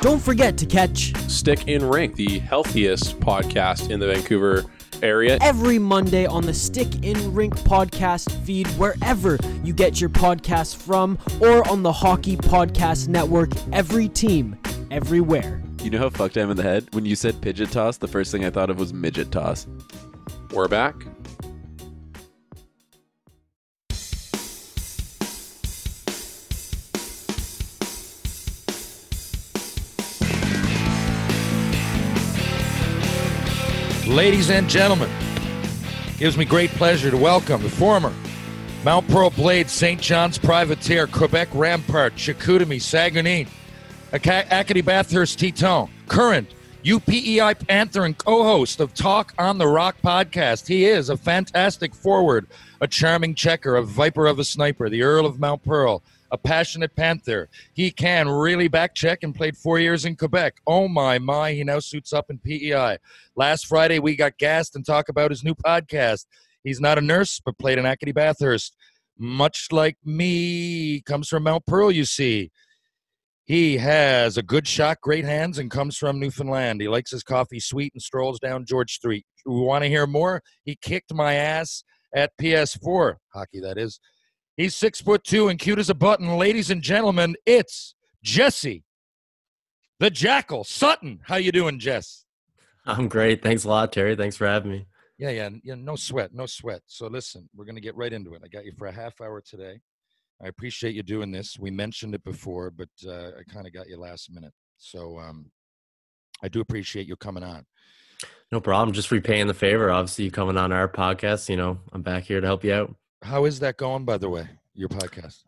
Don't forget to catch Stick in Rink, the healthiest podcast in the Vancouver area. every Monday on the Stick in Rink podcast feed wherever you get your podcasts from or on the Hockey Podcast Network. Every team, everywhere. You know how fucked I am in the head? When you said pigeon toss, the first thing I thought of was midget toss. We're back. Ladies and gentlemen, gives me great pleasure to welcome the former Mount Pearl Blade St. John's Privateer, Quebec Rampart, Chicoutimi, Saguenay, Aca- Acadie Bathurst Titan, current UPEI Panther and co-host of Talk on the Rock podcast. He is a fantastic forward, a charming checker, a viper of a sniper, the Earl of Mount Pearl, a passionate Panther. He can really back check and played four years in Quebec. Oh my my, he now suits up in PEI. Last Friday we got gassed and talk about his new podcast. He's not a nurse, but played in Acadie Bathurst. Much like me, comes from Mount Pearl, you see. He has a good shot, great hands, and comes from Newfoundland. He likes his coffee sweet and strolls down George Street. We want to hear more? He kicked my ass at PS4 hockey. That is. He's six foot two and cute as a button. Ladies and gentlemen, it's Jesse, the Jackal Sutton. How you doing, Jess? I'm great. Thanks a lot, Terry. Thanks for having me. Yeah, yeah, yeah. No sweat, no sweat. So listen, we're gonna get right into it. I got you for a half hour today. I appreciate you doing this. We mentioned it before, but uh, I kind of got you last minute. So um, I do appreciate you coming on. No problem. Just repaying the favor. Obviously, you coming on our podcast. You know, I'm back here to help you out. How is that going, by the way? Your podcast?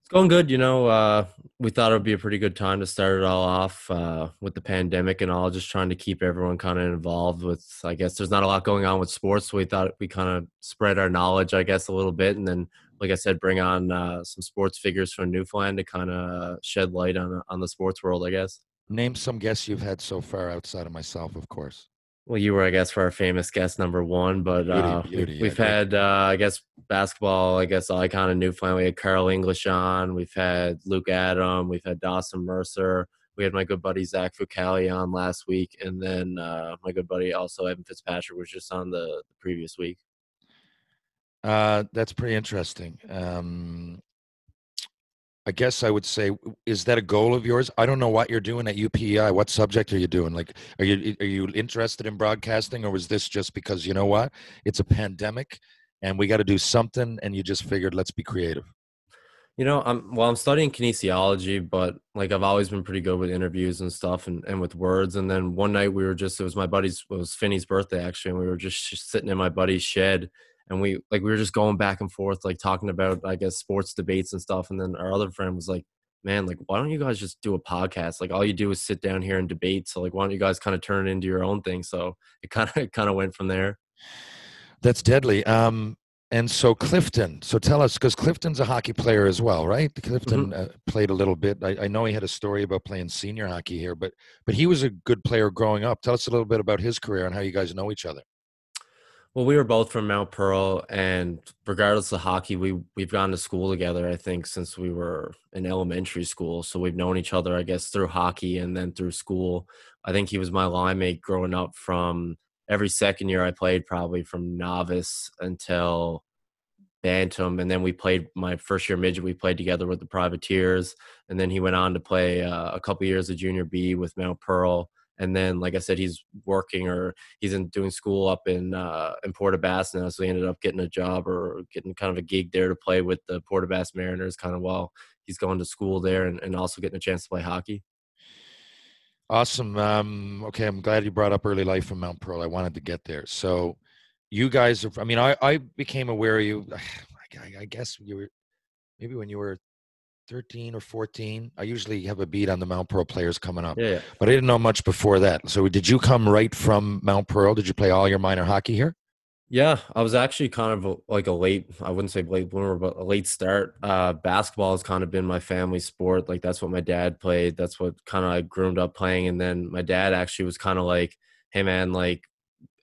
It's going good. You know, uh, we thought it would be a pretty good time to start it all off uh, with the pandemic and all, just trying to keep everyone kind of involved with, I guess there's not a lot going on with sports. So we thought we kind of spread our knowledge, I guess, a little bit. And then, like I said, bring on uh, some sports figures from Newfoundland to kind of shed light on, on the sports world, I guess. Name some guests you've had so far outside of myself, of course. Well, you were, I guess, for our famous guest number one, but uh, beauty, we, yeah, have great. had, uh, I guess, basketball. I guess icon of Newfoundland. We had Carl English on. We've had Luke Adam. We've had Dawson Mercer. We had my good buddy Zach Fucali on last week, and then uh, my good buddy also Evan Fitzpatrick was just on the, the previous week. Uh, that's pretty interesting. Um, I guess I would say, is that a goal of yours? I don't know what you're doing at UPEI. What subject are you doing? Like, are you are you interested in broadcasting, or was this just because you know what? It's a pandemic, and we got to do something, and you just figured, let's be creative. You know, I'm well. I'm studying kinesiology, but like I've always been pretty good with interviews and stuff, and, and with words. And then one night we were just it was my buddy's it was Finney's birthday actually, and we were just sitting in my buddy's shed, and we like we were just going back and forth like talking about I guess sports debates and stuff. And then our other friend was like, "Man, like why don't you guys just do a podcast? Like all you do is sit down here and debate. So like why don't you guys kind of turn it into your own thing?" So it kind of kind of went from there. That's deadly. Um, and so Clifton. So tell us, because Clifton's a hockey player as well, right? Clifton uh, played a little bit. I, I know he had a story about playing senior hockey here, but but he was a good player growing up. Tell us a little bit about his career and how you guys know each other. Well, we were both from Mount Pearl, and regardless of hockey, we we've gone to school together. I think since we were in elementary school, so we've known each other, I guess, through hockey and then through school. I think he was my line mate growing up from every second year I played, probably from novice until bantam, and then we played my first year midget. We played together with the Privateers, and then he went on to play uh, a couple years of junior B with Mount Pearl and then like i said he's working or he's in doing school up in uh in Bass now so he ended up getting a job or getting kind of a gig there to play with the Port Bass Mariners kind of while he's going to school there and, and also getting a chance to play hockey Awesome. Um, okay, I'm glad you brought up early life in Mount Pearl. I wanted to get there. So, you guys are. I mean, I I became aware of you. I, I guess you were maybe when you were 13 or 14. I usually have a beat on the Mount Pearl players coming up, Yeah, yeah. but I didn't know much before that. So, did you come right from Mount Pearl? Did you play all your minor hockey here? Yeah, I was actually kind of a, like a late, I wouldn't say late bloomer, but a late start. Uh, basketball has kind of been my family sport. Like that's what my dad played. That's what kind of I groomed up playing. And then my dad actually was kind of like, hey man, like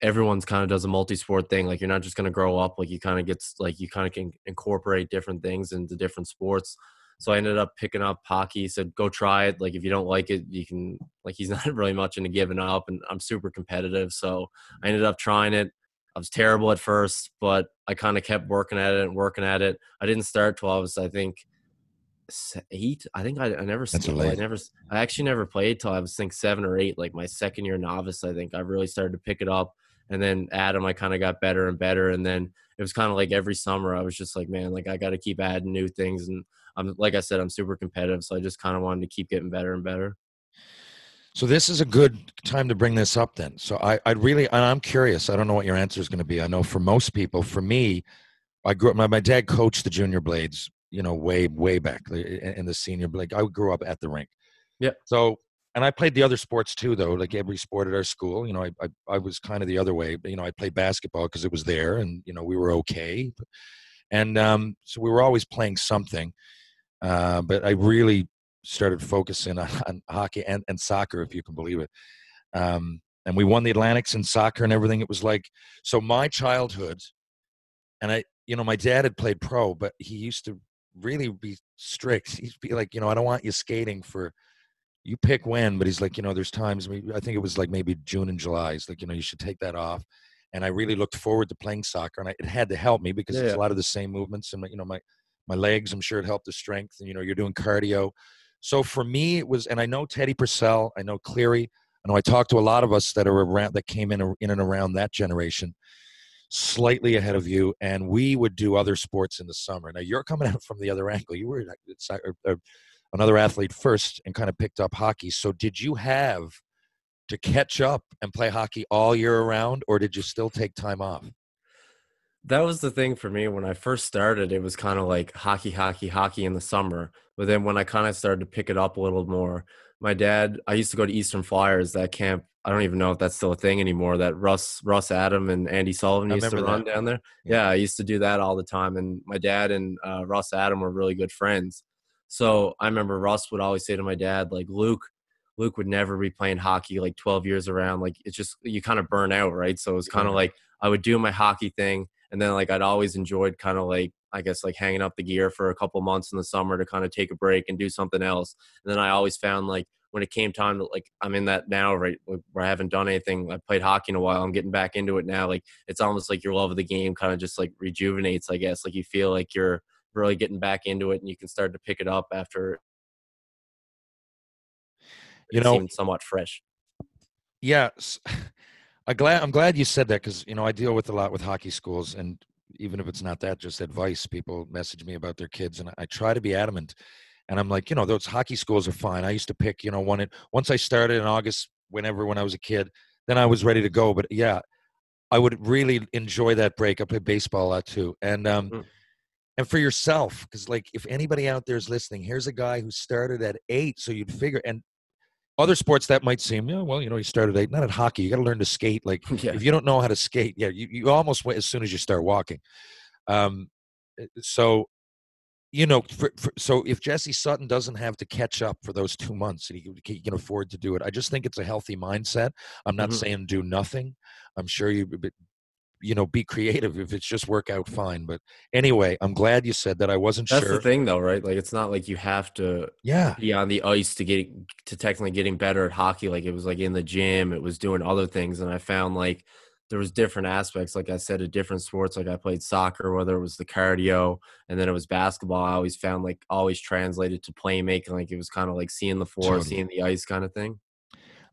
everyone's kind of does a multi-sport thing. Like you're not just going to grow up. Like you kind of gets like you kind of can incorporate different things into different sports. So I ended up picking up hockey. He said, go try it. Like if you don't like it, you can like he's not really much into giving up and I'm super competitive. So I ended up trying it. I was terrible at first, but I kind of kept working at it and working at it. I didn't start till I was, I think, eight. I think I, I never, That's skipped. I never, I actually never played till I was, think seven or eight. Like my second year novice, I think I really started to pick it up. And then Adam, I kind of got better and better. And then it was kind of like every summer, I was just like, man, like I got to keep adding new things. And I'm, like I said, I'm super competitive, so I just kind of wanted to keep getting better and better. So this is a good time to bring this up then. So I, I really, and I'm curious. I don't know what your answer is going to be. I know for most people, for me, I grew up. My, my dad coached the junior blades. You know, way way back in the senior blade. I grew up at the rink. Yeah. So, and I played the other sports too, though. Like every sport at our school. You know, I I, I was kind of the other way. But you know, I played basketball because it was there, and you know, we were okay. And um, so we were always playing something. Uh, but I really started focusing on, on hockey and, and soccer, if you can believe it. Um, and we won the Atlantics in soccer and everything. It was like so. My childhood, and I, you know, my dad had played pro, but he used to really be strict. He'd be like, you know, I don't want you skating for. You pick when, but he's like, you know, there's times. I think it was like maybe June and July. He's like, you know, you should take that off. And I really looked forward to playing soccer, and I, it had to help me because Yeah, it's a lot of the same movements, and you know, my my legs. I'm sure it helped the strength. You know, you're doing cardio. So for me, it was, and I know Teddy Purcell, I know Cleary, I know I talked to a lot of us that are around that came in in and around that generation, slightly ahead of you, and we would do other sports in the summer. Now you're coming out from the other angle. You were uh, uh, another athlete first and kind of picked up hockey. So did you have to catch up and play hockey all year around, or did you still take time off? That was the thing for me when I first started. It was kind of like hockey, hockey, hockey in the summer. But then when I kind of started to pick it up a little more, my dad, I used to go to Eastern Flyers, that camp. I don't even know if that's still a thing anymore. That Russ, Russ Adam, and Andy Sullivan used to run that. down there. Yeah, I used to do that all the time. And my dad and uh, Russ Adam were really good friends. So I remember Russ would always say to my dad, like Luke, Luke would never be playing hockey like 12 years around. Like it's just you kind of burn out, right? So it was kind of Yeah. like I would do my hockey thing, and then like I'd always enjoyed kind of like I guess like hanging up the gear for a couple months in the summer to kind of take a break and do something else. And then I always found like when it came time to like I'm in that now, right? Where I haven't done anything. I played hockey in a while. I'm getting back into it now. Like it's almost like your love of the game kind of just like rejuvenates. I guess like you feel like you're really getting back into it and you can start to pick it up after You know, somewhat fresh. Yes, I glad I'm glad you said that because you know I deal with a lot with hockey schools, and even if it's not that, just advice. People message me about their kids, and I try to be adamant. And I'm like, you know, those hockey schools are fine. I used to pick, you know, one it once I started in August, whenever when I was a kid, then I was ready to go. But yeah, I would really enjoy that break. I play baseball a lot too, and um, Mm. and for yourself, because like if anybody out there is listening, here's a guy who started at eight, so you'd figure and other sports that might seem, yeah, well, you know, you started at eight. Not at hockey. You got to learn to skate. Like Yeah. if you don't know how to skate, yeah, you, you almost wait as soon as you start walking. Um, uh, so, you know, for, for, so if Jesse Sutton doesn't have to catch up for those two months and he, can- he can afford to do it, I just think it's a healthy mindset. I'm not Mhm. saying do nothing. I'm sure you, you know, be creative. If it's just work out, fine. But anyway, I'm glad you said that. I wasn't sure That's sure. the thing, though, right? Like, it's not like you have to Yeah. be on the ice to get to technically getting better at hockey. Like, it was like in the gym, it was doing other things, and I found like there was different aspects. Like I said, of different sports. Like I played soccer, whether it was the cardio, and then it was basketball. I always found like always translated to playmaking. Like it was kind of like seeing the floor, Totally. seeing the ice, kind of thing.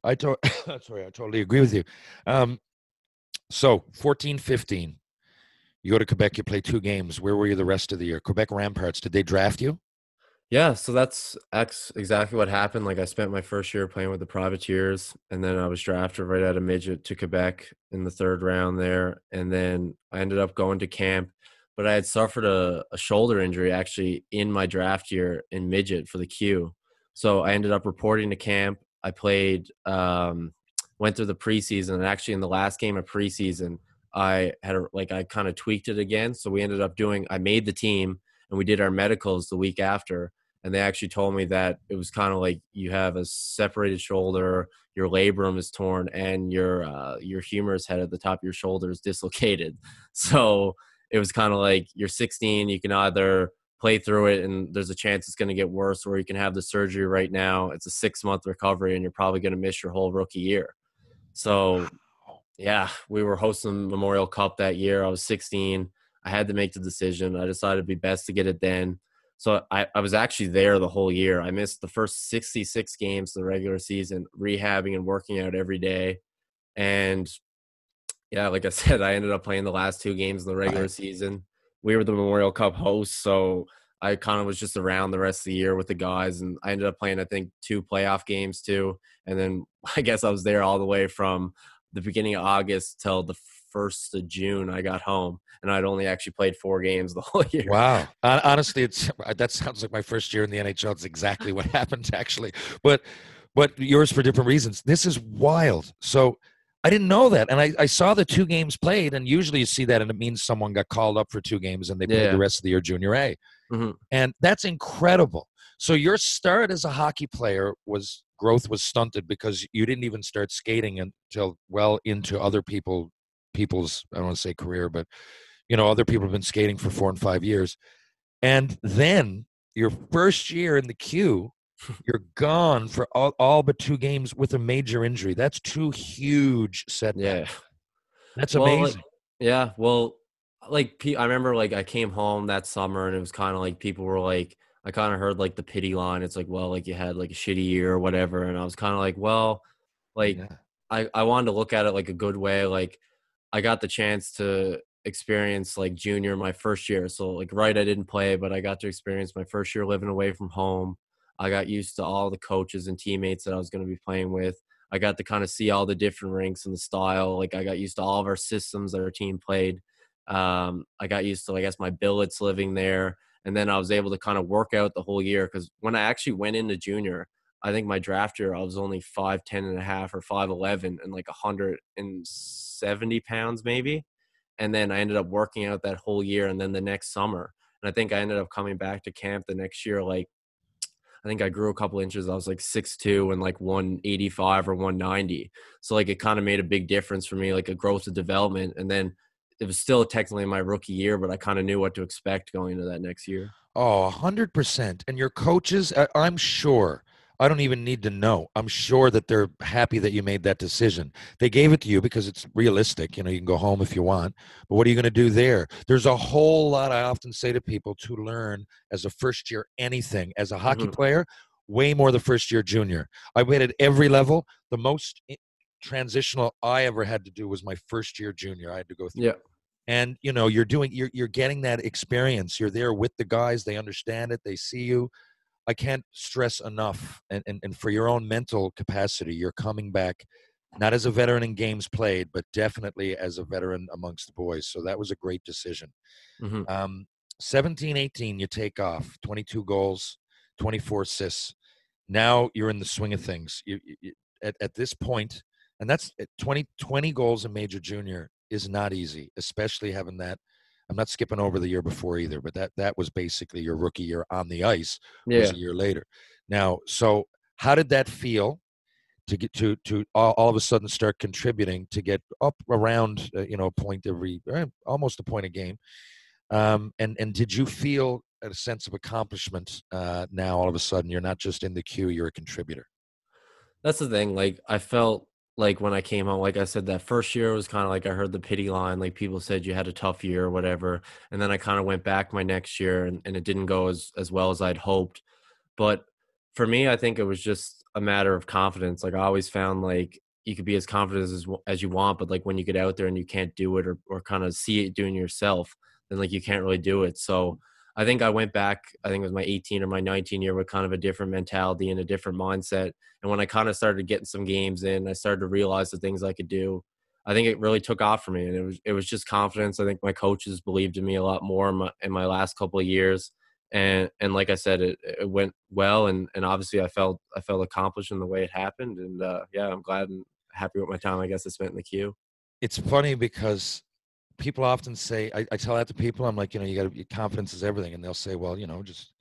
I to- sorry, I totally agree with you. Um, so 14, 15, you go to Quebec, you play two games. Where were you the rest of the year? Quebec Ramparts, did they draft you? Yeah, so that's ex- exactly what happened. Like I spent my first year playing with the privateers, and then I was drafted right out of midget to Quebec in the third round there, and then I ended up going to camp. But I had suffered a, a shoulder injury actually in my draft year in midget for the Q, so I ended up reporting to camp. I played, um, went through the preseason, and actually in the last game of preseason, I had a, like I kind of tweaked it again. So we ended up doing. I made the team, and we did our medicals the week after and they actually told me that it was kind of like you have a separated shoulder, your labrum is torn, and your uh, your humerus head at the top of your shoulder is dislocated. So it was kind of like you're 16, you can either play through it and there's a chance it's going to get worse, or you can have the surgery right now. It's a six month recovery, and you're probably going to miss your whole rookie year. So yeah, we were hosting Memorial Cup that year. I was 16. I had to make the decision. I decided it'd be best to get it then. So I, I was actually there the whole year. I missed the first 66 games of the regular season, rehabbing and working out every day. And yeah, like I said, I ended up playing the last two games of the regular season. We were the Memorial Cup hosts, so I kind of was just around the rest of the year with the guys, and I ended up playing, I think, two playoff games too. And then I guess I was there all the way from the beginning of August till the first of June. I got home, and I'd only actually played four games the whole year. Wow. Honestly, it's that sounds like my first year in the NHL. It's exactly what happened, actually. But but yours for different reasons. This is wild. So I didn't know that, and I, I saw the two games played, and usually you see that, and it means someone got called up for two games, and they played Yeah. the rest of the year junior A, Mhm. and that's incredible. So your start as a hockey player was growth was stunted because you didn't even start skating until well into other people people's I don't want to say career, but you know other people have been skating for four and five years, and then your first year in the queue, you're gone for all, all but two games with a major injury. That's two huge setbacks. Yeah. That's Well, like- amazing. yeah. Well, like I remember, like I came home that summer, and it was kind of like people were like, I kind of heard like the pity line. It's like, well, like you had like a shitty year or whatever, and I was kind of like, well, like I I wanted to look at it like a good way. Like I got the chance to experience like junior my first year. So like right, I didn't play, but I got to experience my first year living away from home. I got used to all the coaches and teammates that I was going to be playing with. I got to kind of see all the different rinks and the style. Like I got used to all of our systems that our team played. Um, I got used to, I guess, my billets living there. And then I was able to kind of work out the whole year because when I actually went into junior, I think my draft year, I was only 5'10 and a half or 5'11 and like 170 pounds maybe. And then I ended up working out that whole year and then the next summer. And I think I ended up coming back to camp the next year, like, I think I grew a couple inches. I was like six two and like 185 or 190. So like it kind of made a big difference for me, like a growth and development. And then it was still technically my rookie year, but I kind of knew what to expect going into that next year. Oh, a hundred percent. And your coaches, I'm sure. I don't even need to know. I'm sure that they're happy that you made that decision. They gave it to you because it's realistic. You know, you can go home if you want, but what are you going to do there? There's a whole lot I often say to people to learn as a first year anything. As a hockey Mhm. player, way more the first year junior. I went at every level. The most transitional I ever had to do was my first year junior. I had to go through Yeah. and you know you're doing you're you're getting that experience you're there with the guys they understand it they see you i can't stress enough and, and and for your own mental capacity you're coming back not as a veteran in games played but definitely as a veteran amongst the boys so that was a great decision. Mhm. um 17 18 you take off 22 goals 24 assists. Now you're in the swing of things. You, you- at, at this point and that's at 20 20 goals in major junior is not easy especially having that i'm not skipping over the year before either but that that was basically your rookie year on the ice Yeah. was a year later now so how did that feel to get to to all, all of a sudden start contributing to get up around uh, you know a point every eh, almost a point a game um, and and did you feel a sense of accomplishment uh, now all of a sudden you're not just in the queue you're a contributor That's the thing. Like I felt like when I came home, like I said, that first year was kind of like I heard the pity line. Like people said you had a tough year or whatever. And then I kind of went back my next year and, and it didn't go as, as well as I'd hoped. But for me, I think it was just a matter of confidence. Like I always found like you could be as confident as as you want, but like when you get out there and you can't do it or, or kind of see it doing yourself, then like you can't really do it. So I think I went back. I think it was my 18 or my 19 year with kind of a different mentality and a different mindset. And when I kind of started getting some games in, I started to realize the things I could do. I think it really took off for me, and it was it was just confidence. I think my coaches believed in me a lot more in my, in my last couple of years, and and like I said, it, it went well, and and obviously I felt I felt accomplished in the way it happened, and uh, yeah, I'm glad and happy with my time. I guess I spent in the queue. It's funny because people often say, I, I tell that to people, I'm like, you know, you got to confidence is everything, and they'll say, well, you know, just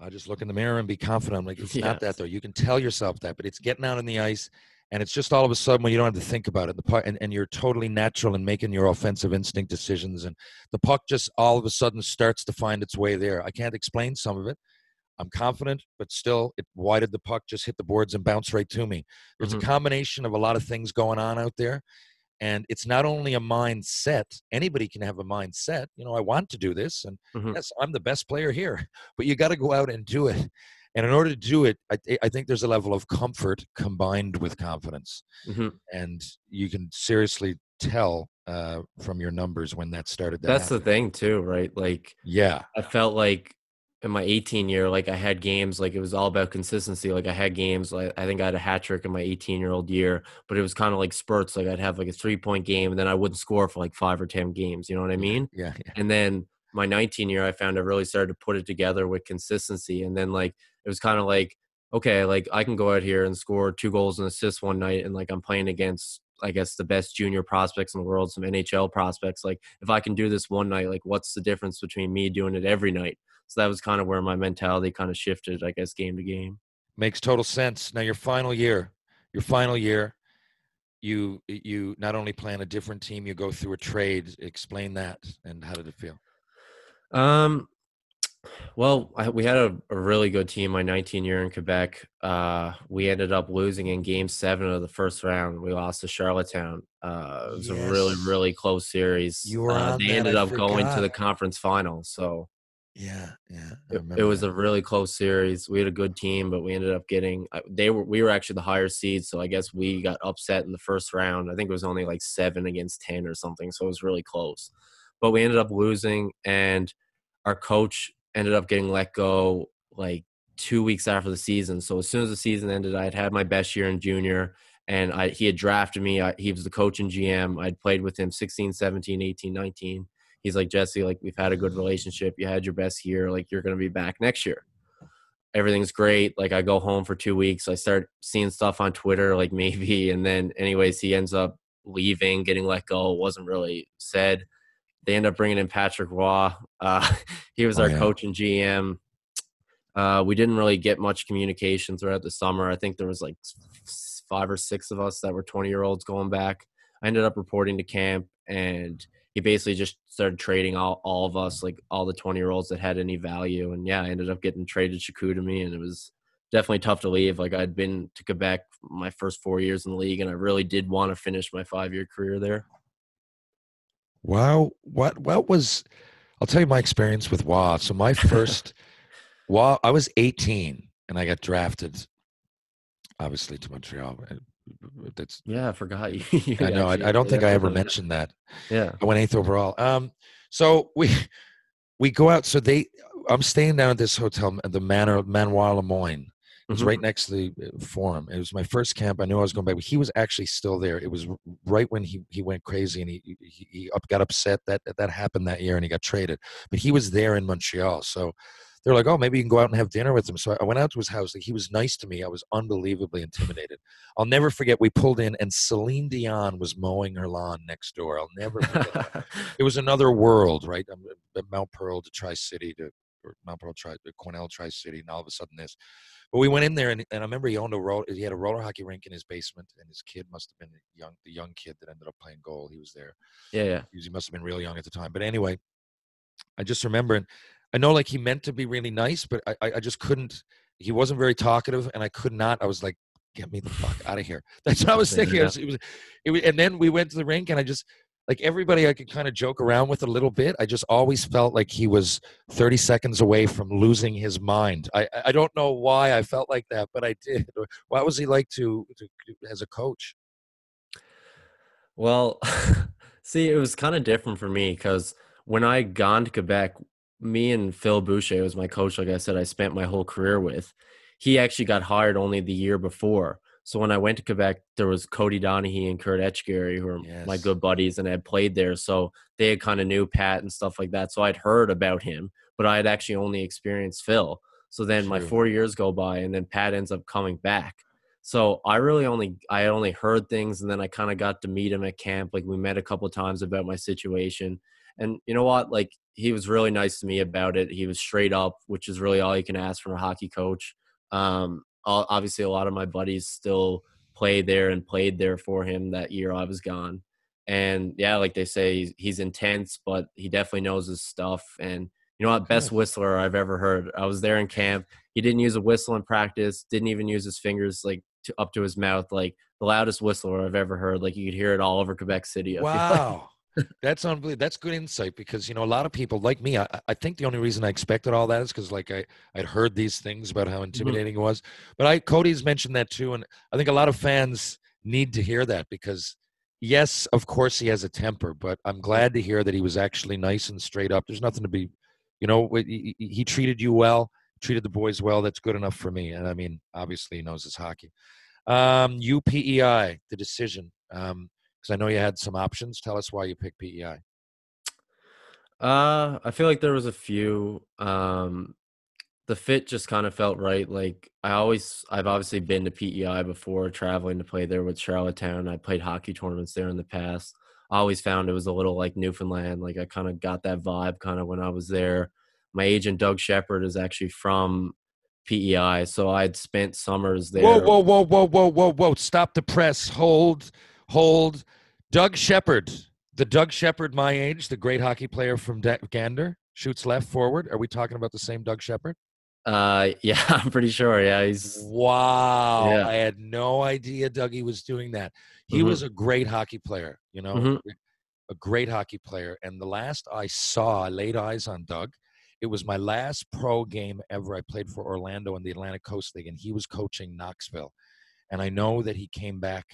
I just look in the mirror and be confident. I'm like, it's not that though. You can tell yourself that, but it's getting out on the ice, and it's just all of a sudden when you don't have to think about it. The puck, and, and you're totally natural in making your offensive instinct decisions, and the puck just all of a sudden starts to find its way there. I can't explain some of it. I'm confident, but still, it why did the puck just hit the boards and bounce right to me? There's Mhm. a combination of a lot of things going on out there, and it's not only a mindset. Anybody can have a mindset. You know, I want to do this, and Mhm. yes, I'm the best player here, but you got to go out and do it. And in order to do it, I, I think there's a level of comfort combined with confidence, Mhm. and you can seriously tell uh, from your numbers when that started. To That's the thing too, right? Like Yeah. I felt like in my 18 year, like I had games, like it was all about consistency. Like I had games, like I think I had a hat trick in my 18 year old year, but it was kind of like spurts. Like I'd have like a three point game, and then I wouldn't score for like five or 10 games. You know what I mean? Yeah. yeah. And then my 19 year, I found I really started to put it together with consistency. And then like it was kind of like, okay, like I can go out here and score two goals and assists one night, and like I'm playing against, I guess, the best junior prospects in the world, some NHL prospects. Like if I can do this one night, like what's the difference between me doing it every night? So that was kind of where my mentality kind of shifted, I guess, game to game. Makes total sense. Now your final year, your final year, you you not only play on a different team, you go through a trade. Explain that and how did it feel? Um, well, I, we had a, a really good team my 19 year in Quebec. Uh, we ended up losing in game seven of the first round. We lost to Charlottetown. Uh, it was a really, really close series. You were uh, they that, ended I up going to the conference final. So Yeah, yeah. It, was that. a really close series. We had a good team, but we ended up getting they were we were actually the higher seed, so I guess we got upset in the first round. I think it was only like seven against ten or something, so it was really close. But we ended up losing, and our coach ended up getting let go like two weeks after the season. So as soon as the season ended, I had had my best year in junior. And I, he had drafted me. I, he was the coach and GM. I'd played with him 16, 17, 18, 19 he's like jesse like we've had a good relationship. You had your best year. Like you're going to be back next year. Everything's great. Like i go home for two weeks. I start seeing stuff on twitter like maybe. And then anyways he ends up leaving getting let go. Wasn't really said. They end up bringing in patrick roy uh, he was Oh, our yeah. coach and gm uh, we didn't really get much communication throughout the summer. I think there was like five or six of us that were 20 year olds going back. I ended up reporting to camp and he basically just started trading all, all of us, like all the 20 year olds that had any value. And yeah, I ended up getting traded Chicoutimi, and it was definitely tough to leave. Like I'd been to Quebec my first four years in the league, and I really did want to finish my five year career there. Wow. What what was I'll tell you my experience with WA. So my first WA I was 18 and I got drafted obviously to Montreal. Uh, That's Yeah, I forgot you. I know. I, actually- I don't think I ever mentioned that. Yeah. I went eighth overall. Um, so we we go out. So they, I'm staying down at this hotel, the Manor Manoir Lemoyne. It was Mhm. right next to the uh, forum. It was my first camp. I knew I was going back. But he was actually still there. It was right when he he went crazy and he he, he up, got upset that that happened that year and he got traded. But he was there in Montreal. So they're like, oh, maybe you can go out and have dinner with him. So I went out to his house. He was nice to me. I was unbelievably intimidated. I'll never forget. We pulled in, and Celine Dion was mowing her lawn next door. I'll never forget. that. it was another world, right? Uh, Mount Pearl to Tri City to or Mount Pearl Tri to Cornell Tri City, and all of a sudden this. But we went in there, and, and I remember he owned a roll. He had a roller hockey rink in his basement, and his kid must have been the young, the young kid that ended up playing goal. He was there. Yeah, yeah. He, was- he must have been real young at the time. But anyway, I just remember, and I know like he meant to be really nice, but I, I, just couldn't. He wasn't very talkative, and I could not. I was like, "Get me the fuck out of here." That's what I was thinking. It was, it was, it was, and then we went to the rink, and I just like everybody I could kind of joke around with a little bit. I just always felt like he was 30 seconds away from losing his mind. I I- I don't know why I felt like that, but I did. What was he like to, to as a coach? Well, see, it was kind of different for me because when I gone to Quebec, me and Phil Boucher was my coach. Like I said, I spent my whole career with. He actually got hired only the year before. So when I went to Quebec, there was Cody Donaghy and Kurt Etchegary, who are my good buddies, and I had played there. So they had kind of knew Pat and stuff like that. So I'd heard about him, but I had actually only experienced Phil. So then my four years go by, and then Pat ends up coming back. So I really only I only heard things, and then I kind of got to meet him at camp. Like we met a couple times about my situation, and you know what? Like he was really nice to me about it. He was straight up, which is really all you can ask from a hockey coach. Um, obviously, a lot of my buddies still play there and played there for him that year I was gone. And yeah, like they say, he's, he's intense, but he definitely knows his stuff. And you know what? Best whistler I've ever heard. I was there in camp. He didn't use a whistle in practice. Didn't even use his fingers like to, up to his mouth. Like the loudest whistler I've ever heard. Like you could hear it all over Quebec City. I. Wow. That's unbelievable. That's good insight because you know a lot of people like me. I, I think the only reason I expected all that is because like I I'd heard these things about how intimidating it was. But I Cody's mentioned that too, and I think a lot of fans need to hear that because yes, of course he has a temper, but I'm glad to hear that he was actually nice and straight up. There's nothing to be, you know, he, he he treated you well, treated the boys well. That's good enough for me. And I mean, obviously he knows his hockey. Um, UPEI, the decision. Um, because I know you had some options. Tell us why you picked PEI. Uh, I feel like there was a few. Um, the fit just kind of felt right. Like I always, I've obviously been to PEI before, traveling to play there with Charlottetown. I played hockey tournaments there in the past. I always found it was a little like Newfoundland. Like I kind of got that vibe kind of when I was there. My agent Doug Shepard is actually from PEI, so I'd spent summers there. Whoa, whoa, whoa, whoa, whoa, whoa, whoa! Stop the press. Hold, hold. Doug Shepard, the Doug Shepard my age, the great hockey player from Da- Gander, shoots left forward. Are we talking about the same Doug Shepard? Uh, yeah, I'm pretty sure. Yeah, he's Wow, Yeah. I had no idea Dougie was doing that. He Mhm. was a great hockey player, you know, Mhm. a great hockey player. And the last I saw, I laid eyes on Doug. It was my last pro game ever. I played for Orlando in the Atlantic Coast League, and he was coaching Knoxville. And I know that he came back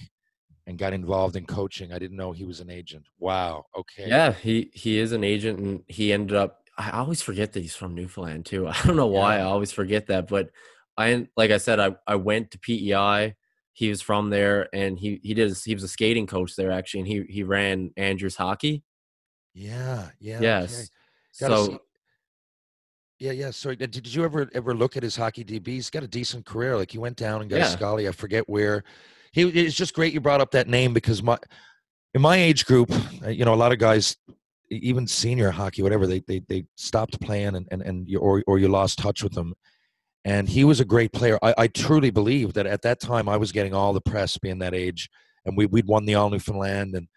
and got involved in coaching. I didn't know he was an agent. Wow. Okay. Yeah, he he is an agent, and he ended up. I always forget that he's from Newfoundland too. I don't know why. I always forget that, but I like I said, I I went to PEI. He was from there, and he he did. He was a skating coach there actually, and he he ran Andrews hockey. Yeah. Yeah. Yes. okay. So see- Yeah, yeah. Sorry. Uh, did did you ever ever look at his hockey DB? He's got a decent career. Like he went down and got Yeah. a Scully. I forget where. He it's just great you brought up that name because my in my age group, uh, you know, a lot of guys, even senior hockey, whatever, they they they stopped playing and and and you, or or you lost touch with them. And he was a great player. I, I truly believe that at that time I was getting all the press being that age, and we we'd won the All Newfoundland and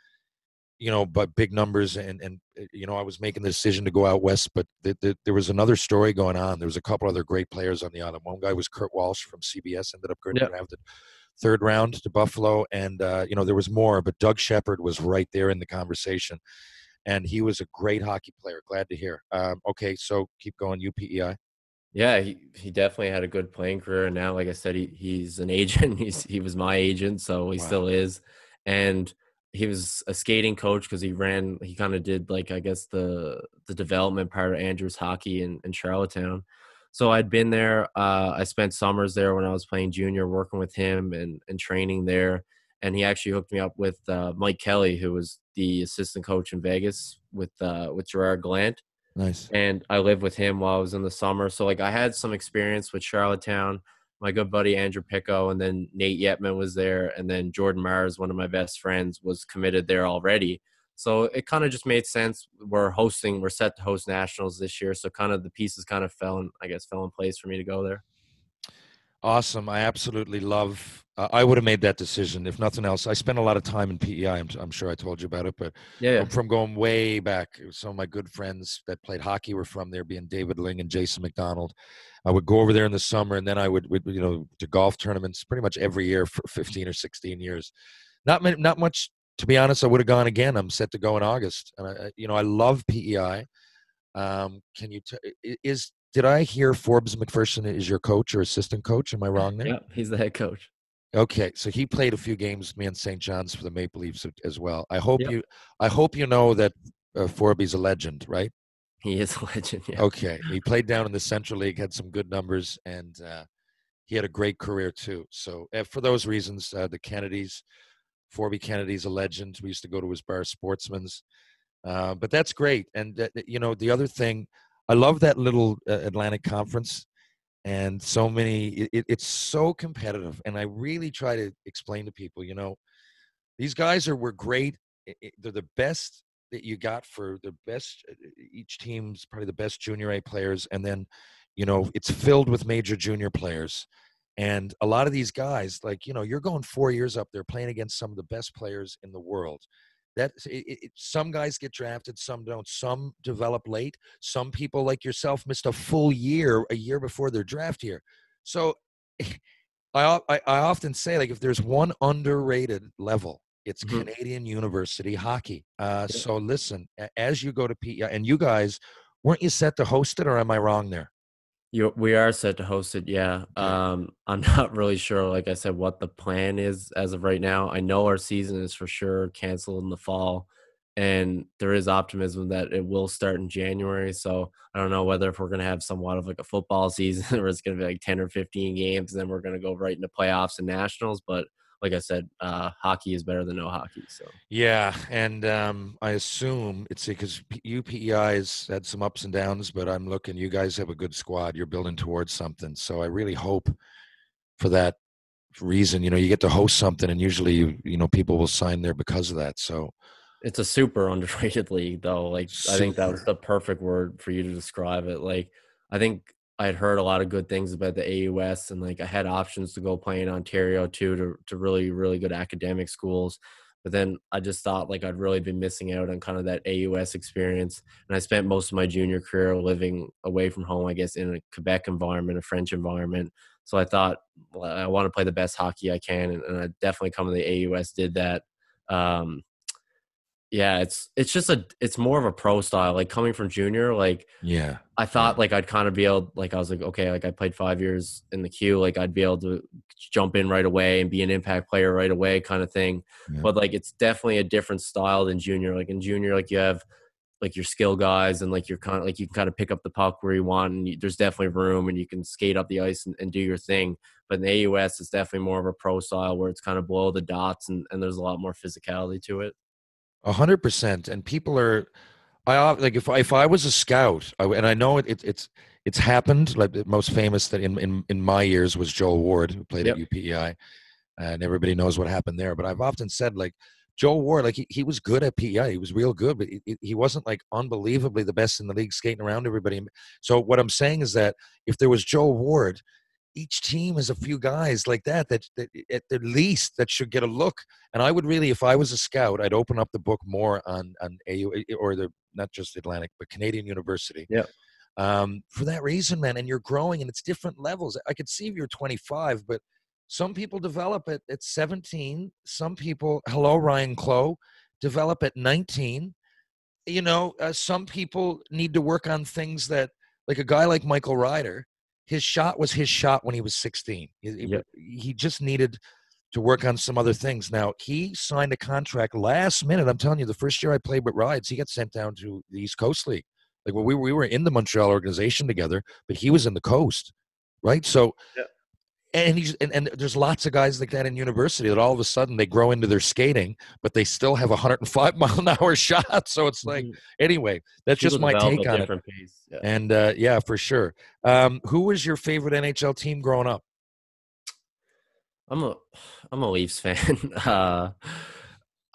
you know, but big numbers, and and uh, you know, I was making the decision to go out west, but th- th- there was another story going on. There was a couple other great players on the island. One guy was Kurt Walsh from CBS, ended up getting Yep. drafted third round to Buffalo, and uh, you know there was more, but Doug Shepard was right there in the conversation, and he was a great hockey player. Glad to hear. Um, okay, so keep going. UPEI. yeah, he he definitely had a good playing career, and now, like I said, he he's an agent. He's he was my agent, so he Wow. still is, and he was a skating coach because he ran. He kind of did like I guess the the development part of Andrews hockey in in Charlottetown. So I'd been there. Uh, I spent summers there when I was playing junior, working with him and and training there. And he actually hooked me up with uh, Mike Kelly, who was the assistant coach in Vegas with uh, with Gerard Gallant Nice. and I lived with him while I was in the summer. So like I had some experience with Charlottetown. My good buddy Andrew Picco, and then Nate Yetman was there, and then Jordan Mars, one of my best friends, was committed there already. So it kind of just made sense. We're hosting, we're set to host nationals this year, so kind of the pieces kind of fell in, I guess, fell in place for me to go there. Awesome. I absolutely love. Uh, I would have made that decision if nothing else. I spent a lot of time in PEI. I'm, I'm sure I told you about it, but Yeah, yeah. from- going way back, some of my good friends that played hockey were from there, being David Ling and Jason McDonald. I would go over there in the summer, and then I would, would you know, to golf tournaments pretty much every year for 15 or 16 years. Not many, not much. To be honest, I would have gone again. I'm set to go in August, and I, you know, I love PEI. Um, can you? T- is did I hear Forbes McPherson is your coach or assistant coach? Am I wrong there? Yeah, he's the head coach. Okay, so he played a few games with me in St. John's for the Maple Leafs as well. I hope Yep. you, I hope you know that uh, Forby's a legend, right? He is a legend. Yeah. Okay, he played down in the Central League, had some good numbers, and uh, he had a great career too. So uh, for those reasons, uh, the Kennedys, Forby Kennedy's a legend. We used to go to his bar, Sportsman's. Uh, but that's great. And uh, you know, the other thing, I love that little uh, Atlantic Conference, and so many. It, it's so competitive, and I really try to explain to people, you know, these guys are were great. They're the best that you got for the best. Uh, each team's probably the best junior A players, and then, you know, it's filled with major junior players. And a lot of these guys, like you know, you're going four years up there playing against some of the best players in the world. That it, it, some guys get drafted some don't. Some develop late. Some people like yourself missed a full year a year before their draft year. So I, I, I often say like if there's one underrated level it's mm-hmm. canadian university hockey. Uh, yeah. so listen as you go to p and you guys weren't you set to host it or am i wrong there you, we are set to host it, yeah. Um, I'm not really sure, like I said, what the plan is as of right now. I know our season is for sure canceled in the fall, and there is optimism that it will start in January. So I don't know whether if we're going to have somewhat of like a football season where it's going to be like 10 or 15 games, and then we're going to go right into playoffs and nationals. But like I said, uh, hockey is better than no hockey. So yeah, and um, I assume it's because UPEI has had some ups and downs, but I'm looking. You guys have a good squad. You're building towards something. So I really hope for that reason. You know, you get to host something, and usually you you know people will sign there because of that. So it's a super underrated league, though. Like super. I think that was the perfect word for you to describe it. Like I think I had heard a lot of good things about the AUS and like I had options to go play in Ontario too to to really really good academic schools. But then I just thought like I'd really been missing out on kind of that AUS experience. And I spent most of my junior career living away from home, I guess, in a Quebec environment, a French environment. So I thought well, I want to play the best hockey I can, and, and I definitely come to the AUS did that. Um, yeah it's it's just a it's more of a pro style like coming from junior like yeah i thought yeah. like i'd kind of be able like i was like okay like i played five years in the queue like i'd be able to jump in right away and be an impact player right away kind of thing yeah. but like it's definitely a different style than junior like in junior like you have like your skill guys and like you're kind of like you can kind of pick up the puck where you want and you, there's definitely room and you can skate up the ice and, and, do your thing but in the AUS it's definitely more of a pro style where it's kind of below the dots and, and there's a lot more physicality to it hundred percent. And people are, I like if I, if I was a scout, I, and I know it, it, it's it's happened. Like the most famous that in in, in my years was Joel Ward, who played yep. at UPEI, and everybody knows what happened there. But I've often said like Joel Ward, like he, he was good at PEI. He was real good, but he, he wasn't like unbelievably the best in the league skating around everybody. So what I'm saying is that if there was Joel Ward each team has a few guys like that, that that at the least that should get a look. And I would really, if I was a scout, I'd open up the book more on on AU or the not just Atlantic but Canadian University. Yeah. Um, for that reason, man, and you're growing, and it's different levels. I could see if you're 25, but some people develop at, at 17. Some people, hello, Ryan Clowe, develop at 19. You know, uh, some people need to work on things that, like a guy like Michael Ryder, his shot was his shot when he was 16. He, yep. he just needed to work on some other things. Now, he signed a contract last minute. I'm telling you, the first year I played with Rides, he got sent down to the East Coast League. Like well, we, we were in the Montreal organization together, but he was in the coast, right? So yeah and he's and, and, there's lots of guys like that in university that all of a sudden they grow into their skating but they still have a 105 mile an hour shot. So it's like mm-hmm. anyway that's People just my take on it. yeah. and uh, yeah for sure. Um, who was your favorite nhl team growing up? I'm a i'm a leafs fan. Uh,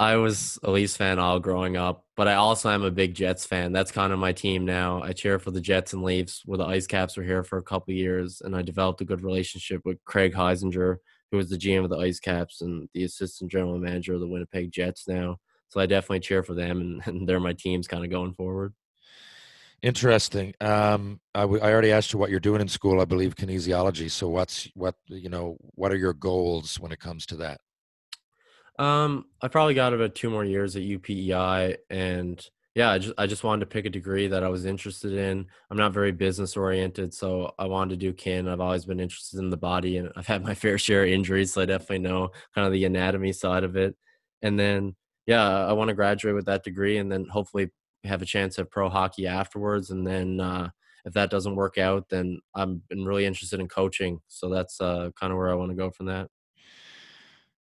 I was a Leafs fan all growing up, but I also am a big Jets fan. That's kind of my team now. I cheer for the Jets and Leafs, where the Ice Caps were here for a couple years, and I developed a good relationship with Craig Heisinger, who was the GM of the Ice Caps and the assistant general manager of the Winnipeg Jets now. So I definitely cheer for them, and, and they're my teams kind of going forward. Interesting. Um, I, w- I already asked you what you're doing in school. I believe kinesiology. So what's what you know? What are your goals when it comes to that? Um, I probably got about two more years at UPEI, and yeah, I just I just wanted to pick a degree that I was interested in. I'm not very business oriented, so I wanted to do kin. I've always been interested in the body, and I've had my fair share of injuries, so I definitely know kind of the anatomy side of it. And then, yeah, I want to graduate with that degree, and then hopefully have a chance at pro hockey afterwards, and then uh, if that doesn't work out, then I'm been really interested in coaching. So that's uh, kind of where I want to go from that.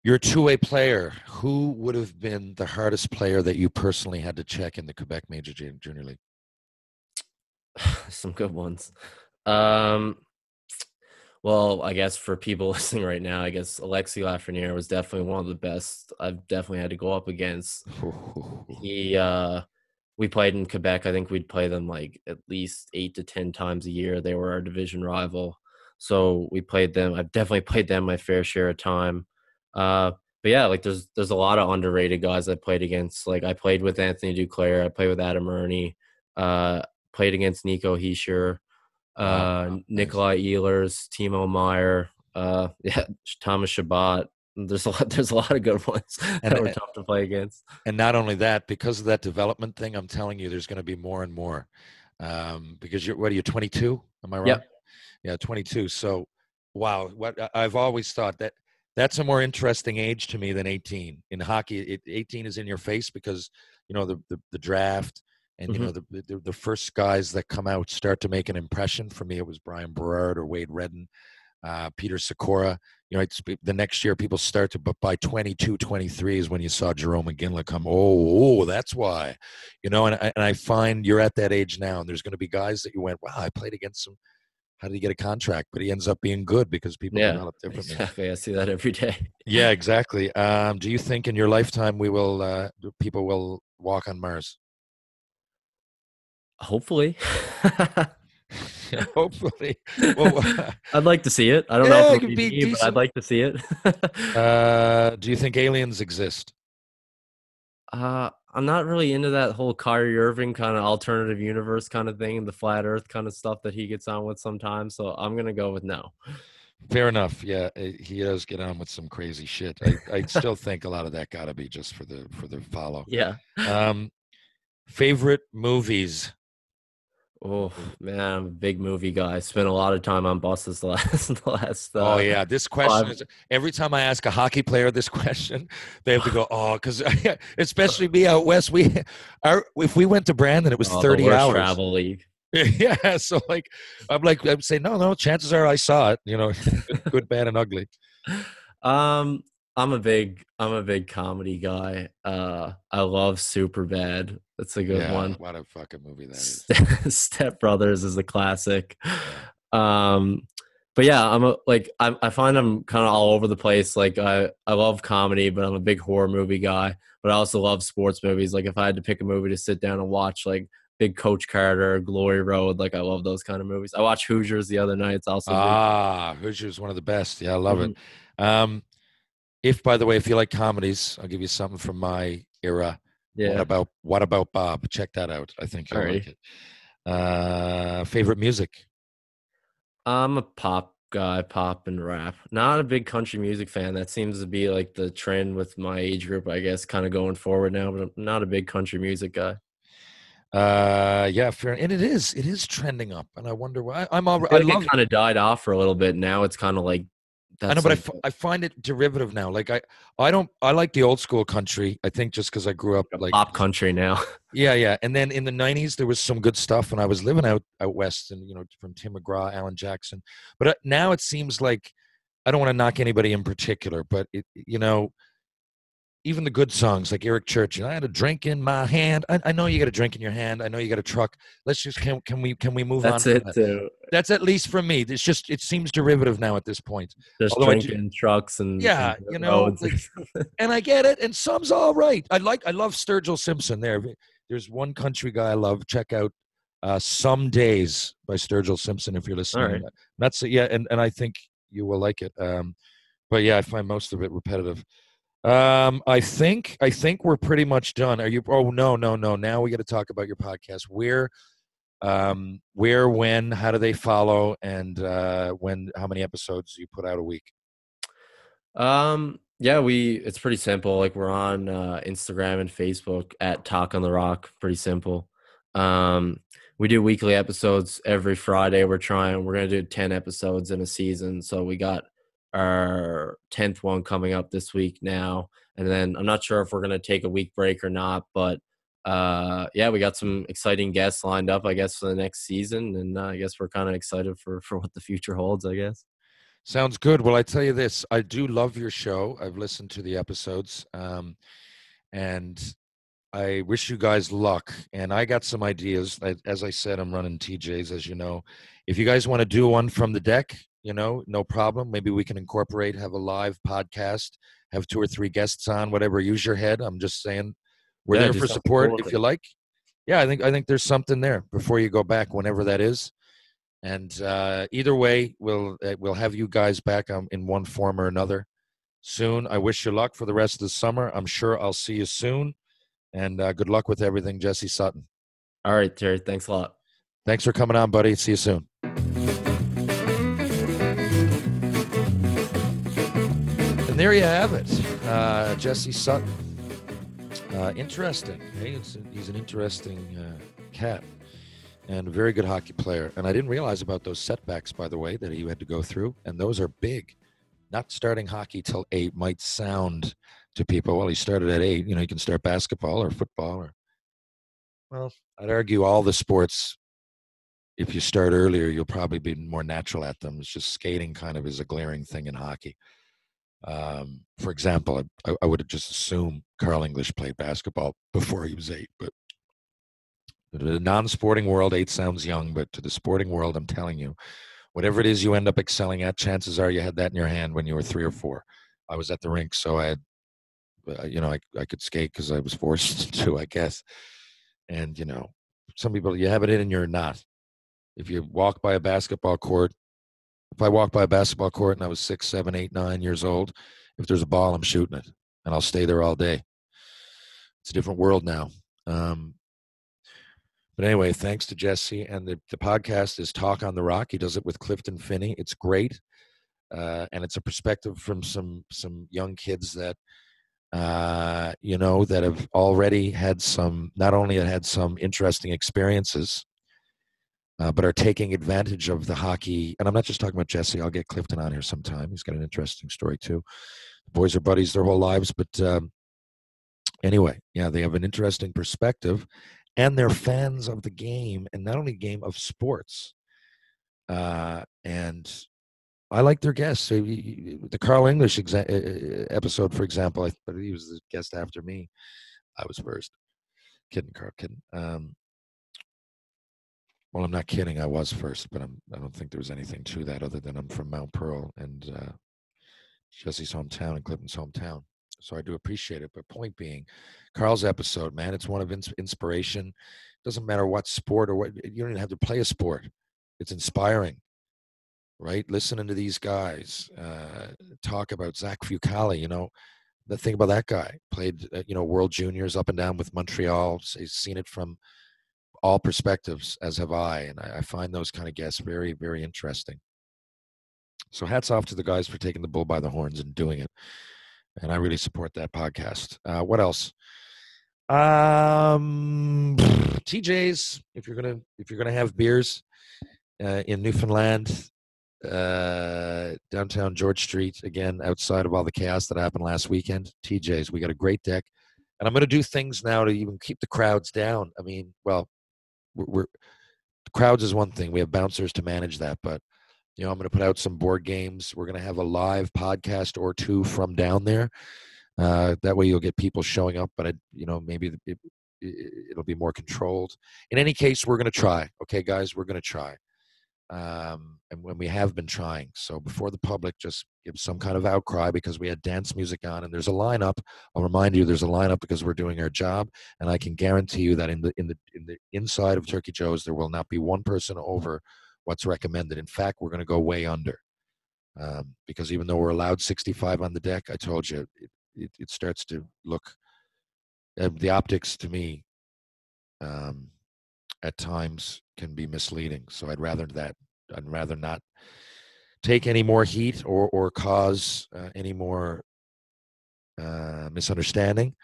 You're a two-way player. Who would have been the hardest player that you personally had to check in the Quebec Major Junior League? Some good ones. Um, well, I guess for people listening right now, I guess Alexis Lafreniere was definitely one of the best I've definitely had to go up against. He, uh, we played in Quebec. I think we'd play them like at least eight to ten times a year. They were our division rival, so we played them. I've definitely played them my fair share of time. Uh, but yeah, like there's there's a lot of underrated guys I played against. Like I played with Anthony Duclair. I played with Adam Erne. Uh, played against Nico Hischier, uh, Wow, Nikolai Ehlers, Timo Meier, uh, yeah, Thomas Chabot. There's a lot. There's a lot of good ones And- that were tough to play against. And not only that, because of that development thing, I'm telling you, there's going to be more and more. Um, because you're what are you 22? Am I right? Yep. Yeah, 22. So, wow, what I've always thought that that's a more interesting age to me than 18 in hockey. It, 18 is in your face because you know the the, the draft and you know the, the the first guys that come out start to make an impression. For me, it was Brian Berard or Wade Redden, uh, Peter Sikora. You know, it's, the next year people start to, but by 22, 23 is when you saw Jarome Iginla come. Oh, oh, that's why, you know. And I, and I find you're at that age now, and there's going to be guys that you went, wow, I played against him. How did he get a contract? But he ends up being good because people Yeah, develop differently. exactly. I see that every day. Yeah, exactly. Um, do you think in your lifetime we will uh, people will walk on Mars? Hopefully. Hopefully. Well, I'd like to see it. I don't Yeah, know if it'll could be, be me, but I'd like to see it. uh, do you think aliens exist? Uh, I'm not really into that whole Kyrie Irving kind of alternative universe kind of thing, and the flat Earth kind of stuff that he gets on with sometimes. So I'm gonna go with no. Fair enough. Yeah, eh, he does get on with some crazy shit. I, I still think a lot of that got to be just for the for the follow. Yeah. Um, favorite movies. Oh man, I'm a big movie guy. Spent a lot of time on buses the last the last. Uh, oh yeah, this question five- is every time I ask a hockey player this question, they have to go, oh, because especially me out west, we our if we went to Brandon, it was oh, thirty hours. travel league. yeah, so like I'm like I'm saying, no, no, chances are I saw it. You know, good, good bad, and ugly. Um, I'm a big I'm a big comedy guy. Uh, I love Super Bad. That's a good yeah, one. What a fucking movie that is. Step Brothers is a classic. Um, but yeah, I'm a, like I, I find I'm kind of all over the place. Like I I love comedy, but I'm a big horror movie guy. But I also love sports movies. Like if I had to pick a movie to sit down and watch, like Big Coach Carter, Glory Road, like I love those kind of movies. I watched Hoosiers the other night. It's also big. Ah, Hoosiers one of the best. Yeah, I love it. Mm-hmm. Um, if by the way, if you like comedies, I'll give you something from my era. Yeah. What about What About Bob? Check that out. I think you'll like it. Uh, favorite music? I'm a pop guy, pop and rap. Not a big country music fan. That seems to be like the trend with my age group, I guess, kind of going forward now. But I'm not a big country music guy. Uh, yeah, fair. And it is, it is trending up, and I wonder why. I'm all. I I think love. it kind of died off for a little bit. Now it's kind of like. I know, but I, f- I find it derivative now. Like I, I don't. I like the old school country. I think just because I grew up like pop country now. Yeah, yeah. And then in the '90s, there was some good stuff, and I was living out out west, and you know, from Tim McGraw, Alan Jackson. But uh, now it seems like I don't want to knock anybody in particular, but it, you know, even the good songs like Eric Church, and I had a drink in my hand. I, I know you got a drink in your hand. I know you got a truck. Let's just can can we can we move That's on? it from that? too. That's at least for me. It's just it seems derivative now at this point. Just Although I do- drinking trucks and Yeah, and you know, like- and I get it, and some's all right. I like, I love Sturgill Simpson. There, there's one country guy I love. Check out uh, "Some Days" by Sturgill Simpson if you're listening. right. That's yeah, and and I think you will like it. Um, but yeah, I find most of it repetitive. Um, I think I think we're pretty much done. Are you? Oh no, no, no. Now we got to talk about your podcast. Where, um, where, when, how do they follow, and uh, when, how many episodes do you put out a week? Um, yeah, we it's pretty simple. Like we're on uh, Instagram and Facebook at Talk on the Rock. Pretty simple. Um, we do weekly episodes every Friday. We're trying. We're gonna do ten episodes in a season. So we got our tenth one coming up this week now, and then I'm not sure if we're gonna take a week break or not, but uh, yeah, we got some exciting guests lined up, I guess, for the next season, and uh, I guess we're kind of excited for for what the future holds. I guess. Sounds good. Well, I tell you this, I do love your show. I've listened to the episodes, um, and I wish you guys luck. And I got some ideas. As I said, I'm running TJs, as you know. If you guys want to do one from the deck, you know, no problem. Maybe we can incorporate, have a live podcast, have two or three guests on, whatever. Use your head. I'm just saying, we're Yeah, there for support if you like. Yeah, I think I think there's something there before you go back, whenever that is. And uh, either way, we'll uh, we'll have you guys back um, in one form or another soon. I wish you luck for the rest of the summer. I'm sure I'll see you soon. And uh, good luck with everything, Jesse Sutton. All right, Terry. Thanks a lot. Thanks for coming on, buddy. See you soon. There you have it, uh, Jesse Sutton. Uh, interesting. He's an interesting uh, cat and a very good hockey player. And I didn't realize about those setbacks, by the way, that he had to go through. And those are big. Not starting hockey till eight might sound to people, well, he started at eight. You know, you can start basketball or football or, well, I'd argue all the sports if you start earlier, you'll probably be more natural at them. It's just skating kind of is a glaring thing in hockey. Um, for example, I, I would have just assumed Carl English played basketball before he was eight, but to the non-sporting world, eight sounds young, but to the sporting world, I'm telling you, whatever it is you end up excelling at, chances are you had that in your hand when you were three or four. I was at the rink, so I had, uh, you know, I, I could skate because I was forced to, I guess. And you know, some people you have it in and you're not if you walk by a basketball court if i walk by a basketball court and i was six seven eight nine years old. If there's a ball i'm shooting it and i'll stay there all day. It's a different world now um, but anyway thanks to jesse and the, the podcast is talk on the rock. He does it with clifton finney. It's great uh, and it's a perspective from some some young kids that uh, you know that have already had some not only had some interesting experiences uh, but are taking advantage of the hockey. And I'm not just talking about Jesse. I'll get Clifton on here sometime. He's got an interesting story too. The boys are buddies their whole lives, but um, anyway, yeah, they have an interesting perspective, and they're fans of the game, and not only game of sports. Uh, and I like their guests. So, the Carl English exa- episode, for example, I he was the guest after me. I was first. Kidding, Carl. Kidding. Um, well, I'm not kidding. I was first, but I'm, I don't think there was anything to that other than I'm from Mount Pearl and uh, Jesse's hometown and Clifton's hometown. So I do appreciate it. But point being, Carl's episode, man, it's one of ins- inspiration. Doesn't matter what sport or what, you don't even have to play a sport. It's inspiring, right? Listening to these guys uh, talk about Zach Fucale, you know, the thing about that guy played, uh, you know, World Juniors up and down with Montreal. He's seen it from all perspectives, as have I, and I, I find those kind of guests very, very interesting. So hats off to the guys for taking the bull by the horns and doing it, and I really support that podcast. Uh, what else? Um, TJ's. If you're gonna if you're gonna have beers uh, in Newfoundland, uh, downtown George Street, again outside of all the chaos that happened last weekend. TJ's. We got a great deck, and I'm gonna do things now to even keep the crowds down. I mean, well, we're, we're crowds is one thing. We have bouncers to manage that, but you know, I'm going to put out some board games. We're going to have a live podcast or two from down there. Uh, that way, you'll get people showing up, but I, you know, maybe it, it, it'll be more controlled. In any case, we're going to try. Okay, guys, we're going to try. Um, and when we have been trying, so before the public just gives some kind of outcry because we had dance music on, and there's a lineup. I'll remind you, there's a lineup because we're doing our job, and I can guarantee you that in the in the in the inside of Turkey Joe's, there will not be one person over what's recommended. In fact, we're going to go way under um, because even though we're allowed 65 on the deck, I told you it, it, it starts to look uh, the optics to me um, at times can be misleading. So I'd rather that I'd rather not take any more heat or or cause uh, any more uh, misunderstanding.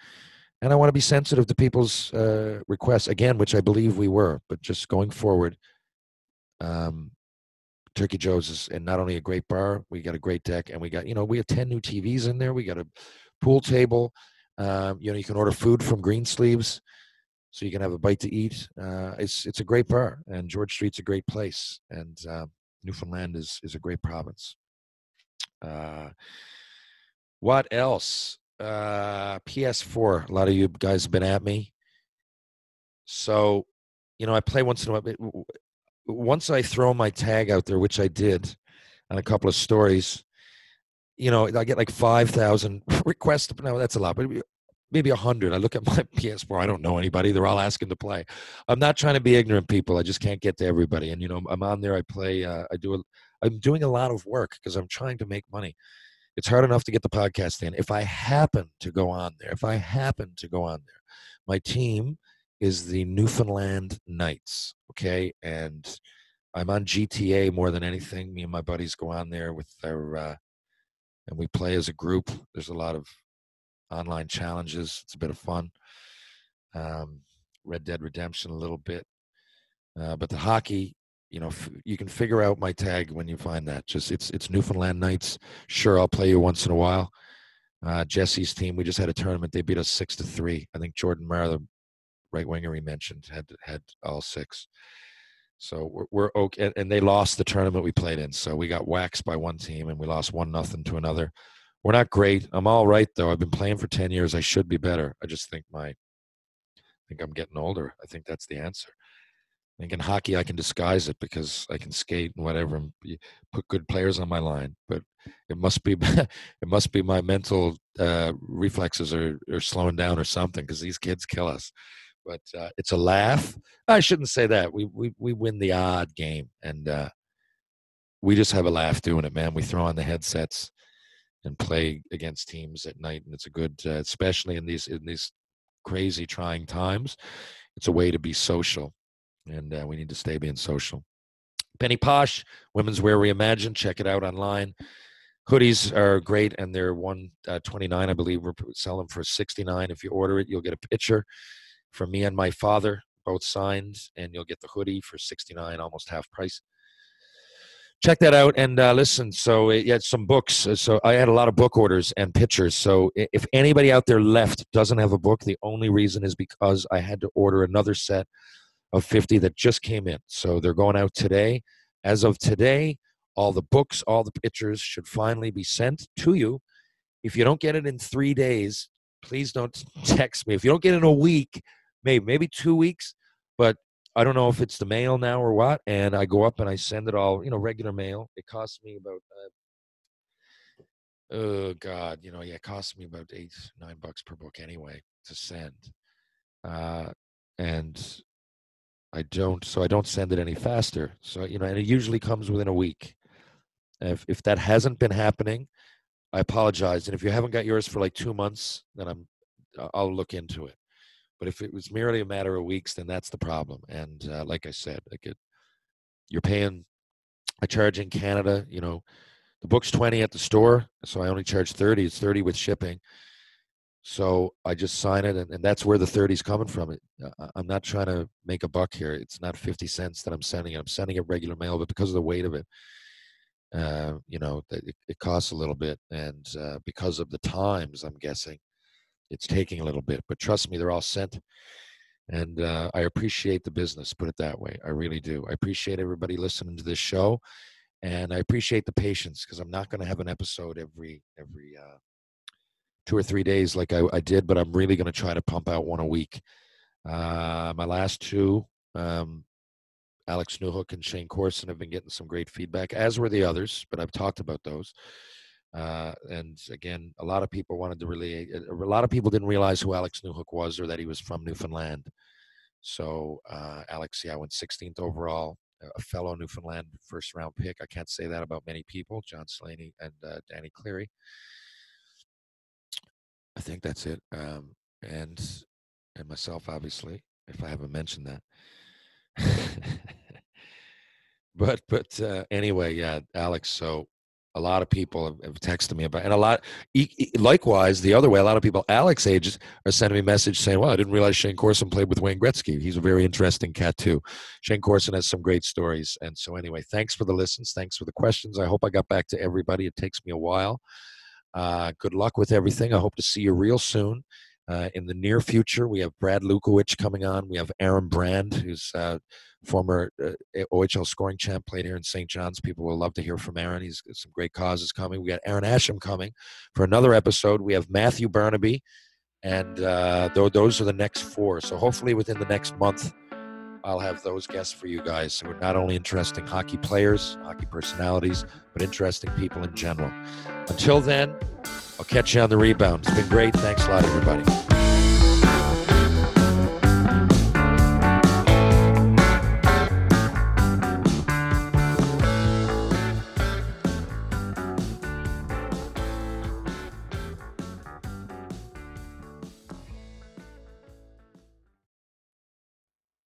And I want to be sensitive to people's uh, requests again, which I believe we were. But just going forward, um, Turkey Joe's is and not only a great bar, we got a great deck, and we got you know we have ten new TVs in there. We got a pool table. Um, you know you can order food from Greensleeves. So you can have a bite to eat. Uh, it's it's a great bar, and George Street's a great place, and uh, Newfoundland is is a great province. Uh, what else? Uh, PS4. A lot of you guys have been at me. So, you know, I play once in a while. Once I throw my tag out there, which I did on a couple of stories, you know, I get like 5,000 requests. No, that's a lot, but maybe 100. I look at my PS4. I don't know anybody. They're all asking to play. I'm not trying to be ignorant, people. I just can't get to everybody. And, you know, I'm on there. I play. Uh, I do. A, I'm doing a lot of work because I'm trying to make money. It's hard enough to get the podcast in. If I happen to go on there, if I happen to go on there, my team is the Newfoundland Knights. Okay. And I'm on GTA more than anything. Me and my buddies go on there with their, uh, and we play as a group. There's a lot of online challenges. It's a bit of fun. Um, Red Dead Redemption a little bit, uh, but the hockey, you know, f- you can figure out my tag when you find that. Just it's it's Newfoundland Knights. Sure, I'll play you once in a while. Uh, Jesse's team, we just had a tournament. They beat us six to three. I think Jordan Mara, the right winger he mentioned, had had all six. So we're, we're okay, and, and they lost the tournament we played in. So we got waxed by one team, and we lost one nothing to another. We're not great. I'm all right though. I've been playing for ten years. I should be better. I just think my, I think I'm getting older. I think that's the answer. I think in hockey I can disguise it because I can skate and whatever, and put good players on my line. But it must be, it must be my mental uh, reflexes are, are slowing down or something because these kids kill us but uh, it's a laugh. I shouldn't say that. We we we win the odd game, and uh, we just have a laugh doing it, man. We throw on the headsets and play against teams at night, and it's a good, uh, especially in these in these crazy trying times. It's a way to be social, and uh, we need to stay being social. Penny Posh, Women's Wear Reimagined. Check it out online. Hoodies are great, and they're one uh, twenty nine, I believe. We're selling for sixty nine. If you order it, you'll get a picture from me and my father, both signed, and you'll get the hoodie for 69, almost half price. Check that out and uh, listen. So, it, yeah, some books. So, I had a lot of book orders and pictures. So, if anybody out there left doesn't have a book, the only reason is because I had to order another set of 50 that just came in. So, they're going out today. As of today, all the books, all the pictures should finally be sent to you. If you don't get it in three days, please don't text me. If you don't get it in a week, maybe maybe two weeks, but I don't know if it's the mail now or what. And I go up and I send it all, you know, regular mail. It costs me about, uh, oh God, you know, yeah, it costs me about eight, nine bucks per book anyway to send. Uh, and I don't, so I don't send it any faster. So, you know, and it usually comes within a week. If, if that hasn't been happening, I apologize. And if you haven't got yours for like two months, then I'm, I'll look into it. But if it was merely a matter of weeks, then that's the problem. And uh, like I said, like it, you're paying. I charge in Canada. You know, the book's twenty at the store, so I only charge thirty. It's thirty with shipping. So I just sign it, and, and that's where the 30's coming from. Uh, I'm not trying to make a buck here. It's not 50 cents that I'm sending it. I'm sending it regular mail, but because of the weight of it, uh, you know, it, it costs a little bit, and uh, because of the times, I'm guessing it's taking a little bit. But trust me, they're all sent, and uh, I appreciate the business. Put it that way, I really do. I appreciate everybody listening to this show, and I appreciate the patience because I'm not going to have an episode every every uh, two or three days like I, I did, but I'm really going to try to pump out one a week. Uh, my last two, um, Alex Newhook and Shayne Corson have been getting some great feedback, as were the others, but I've talked about those. Uh, and again, a lot of people wanted to really, a lot of people didn't realize who Alex Newhook was or that he was from Newfoundland. So uh, Alex, yeah, I went 16th overall, a fellow Newfoundland first round pick. I can't say that about many people. John Slaney and uh, Danny Cleary. I think that's it. Um, and and myself, obviously, if I haven't mentioned that. but but uh, anyway, yeah, Alex. So a lot of people have, texted me about, and a lot. Likewise, the other way, a lot of people Alex ages are sending me message saying, "Well, I didn't realize Shayne Corson played with Wayne Gretzky. He's a very interesting cat too." Shayne Corson has some great stories, and so anyway, thanks for the listens, thanks for the questions. I hope I got back to everybody. It takes me a while. Uh, good luck with everything. I hope to see you real soon. Uh, in the near future, we have Brad Lukowich coming on. We have Aaron Brand, who's uh, former uh, OHL scoring champ, played here in St. John's. People will love to hear from Aaron. He's got some great causes coming. We got Aaron Asham coming for another episode. We have Matthew Barnaby, and uh, th- those are the next four. So hopefully within the next month, I'll have those guests for you guys. So we're not only interesting hockey players, hockey personalities, but interesting people in general. Until then, I'll catch you on the rebound. It's been great. Thanks a lot, everybody.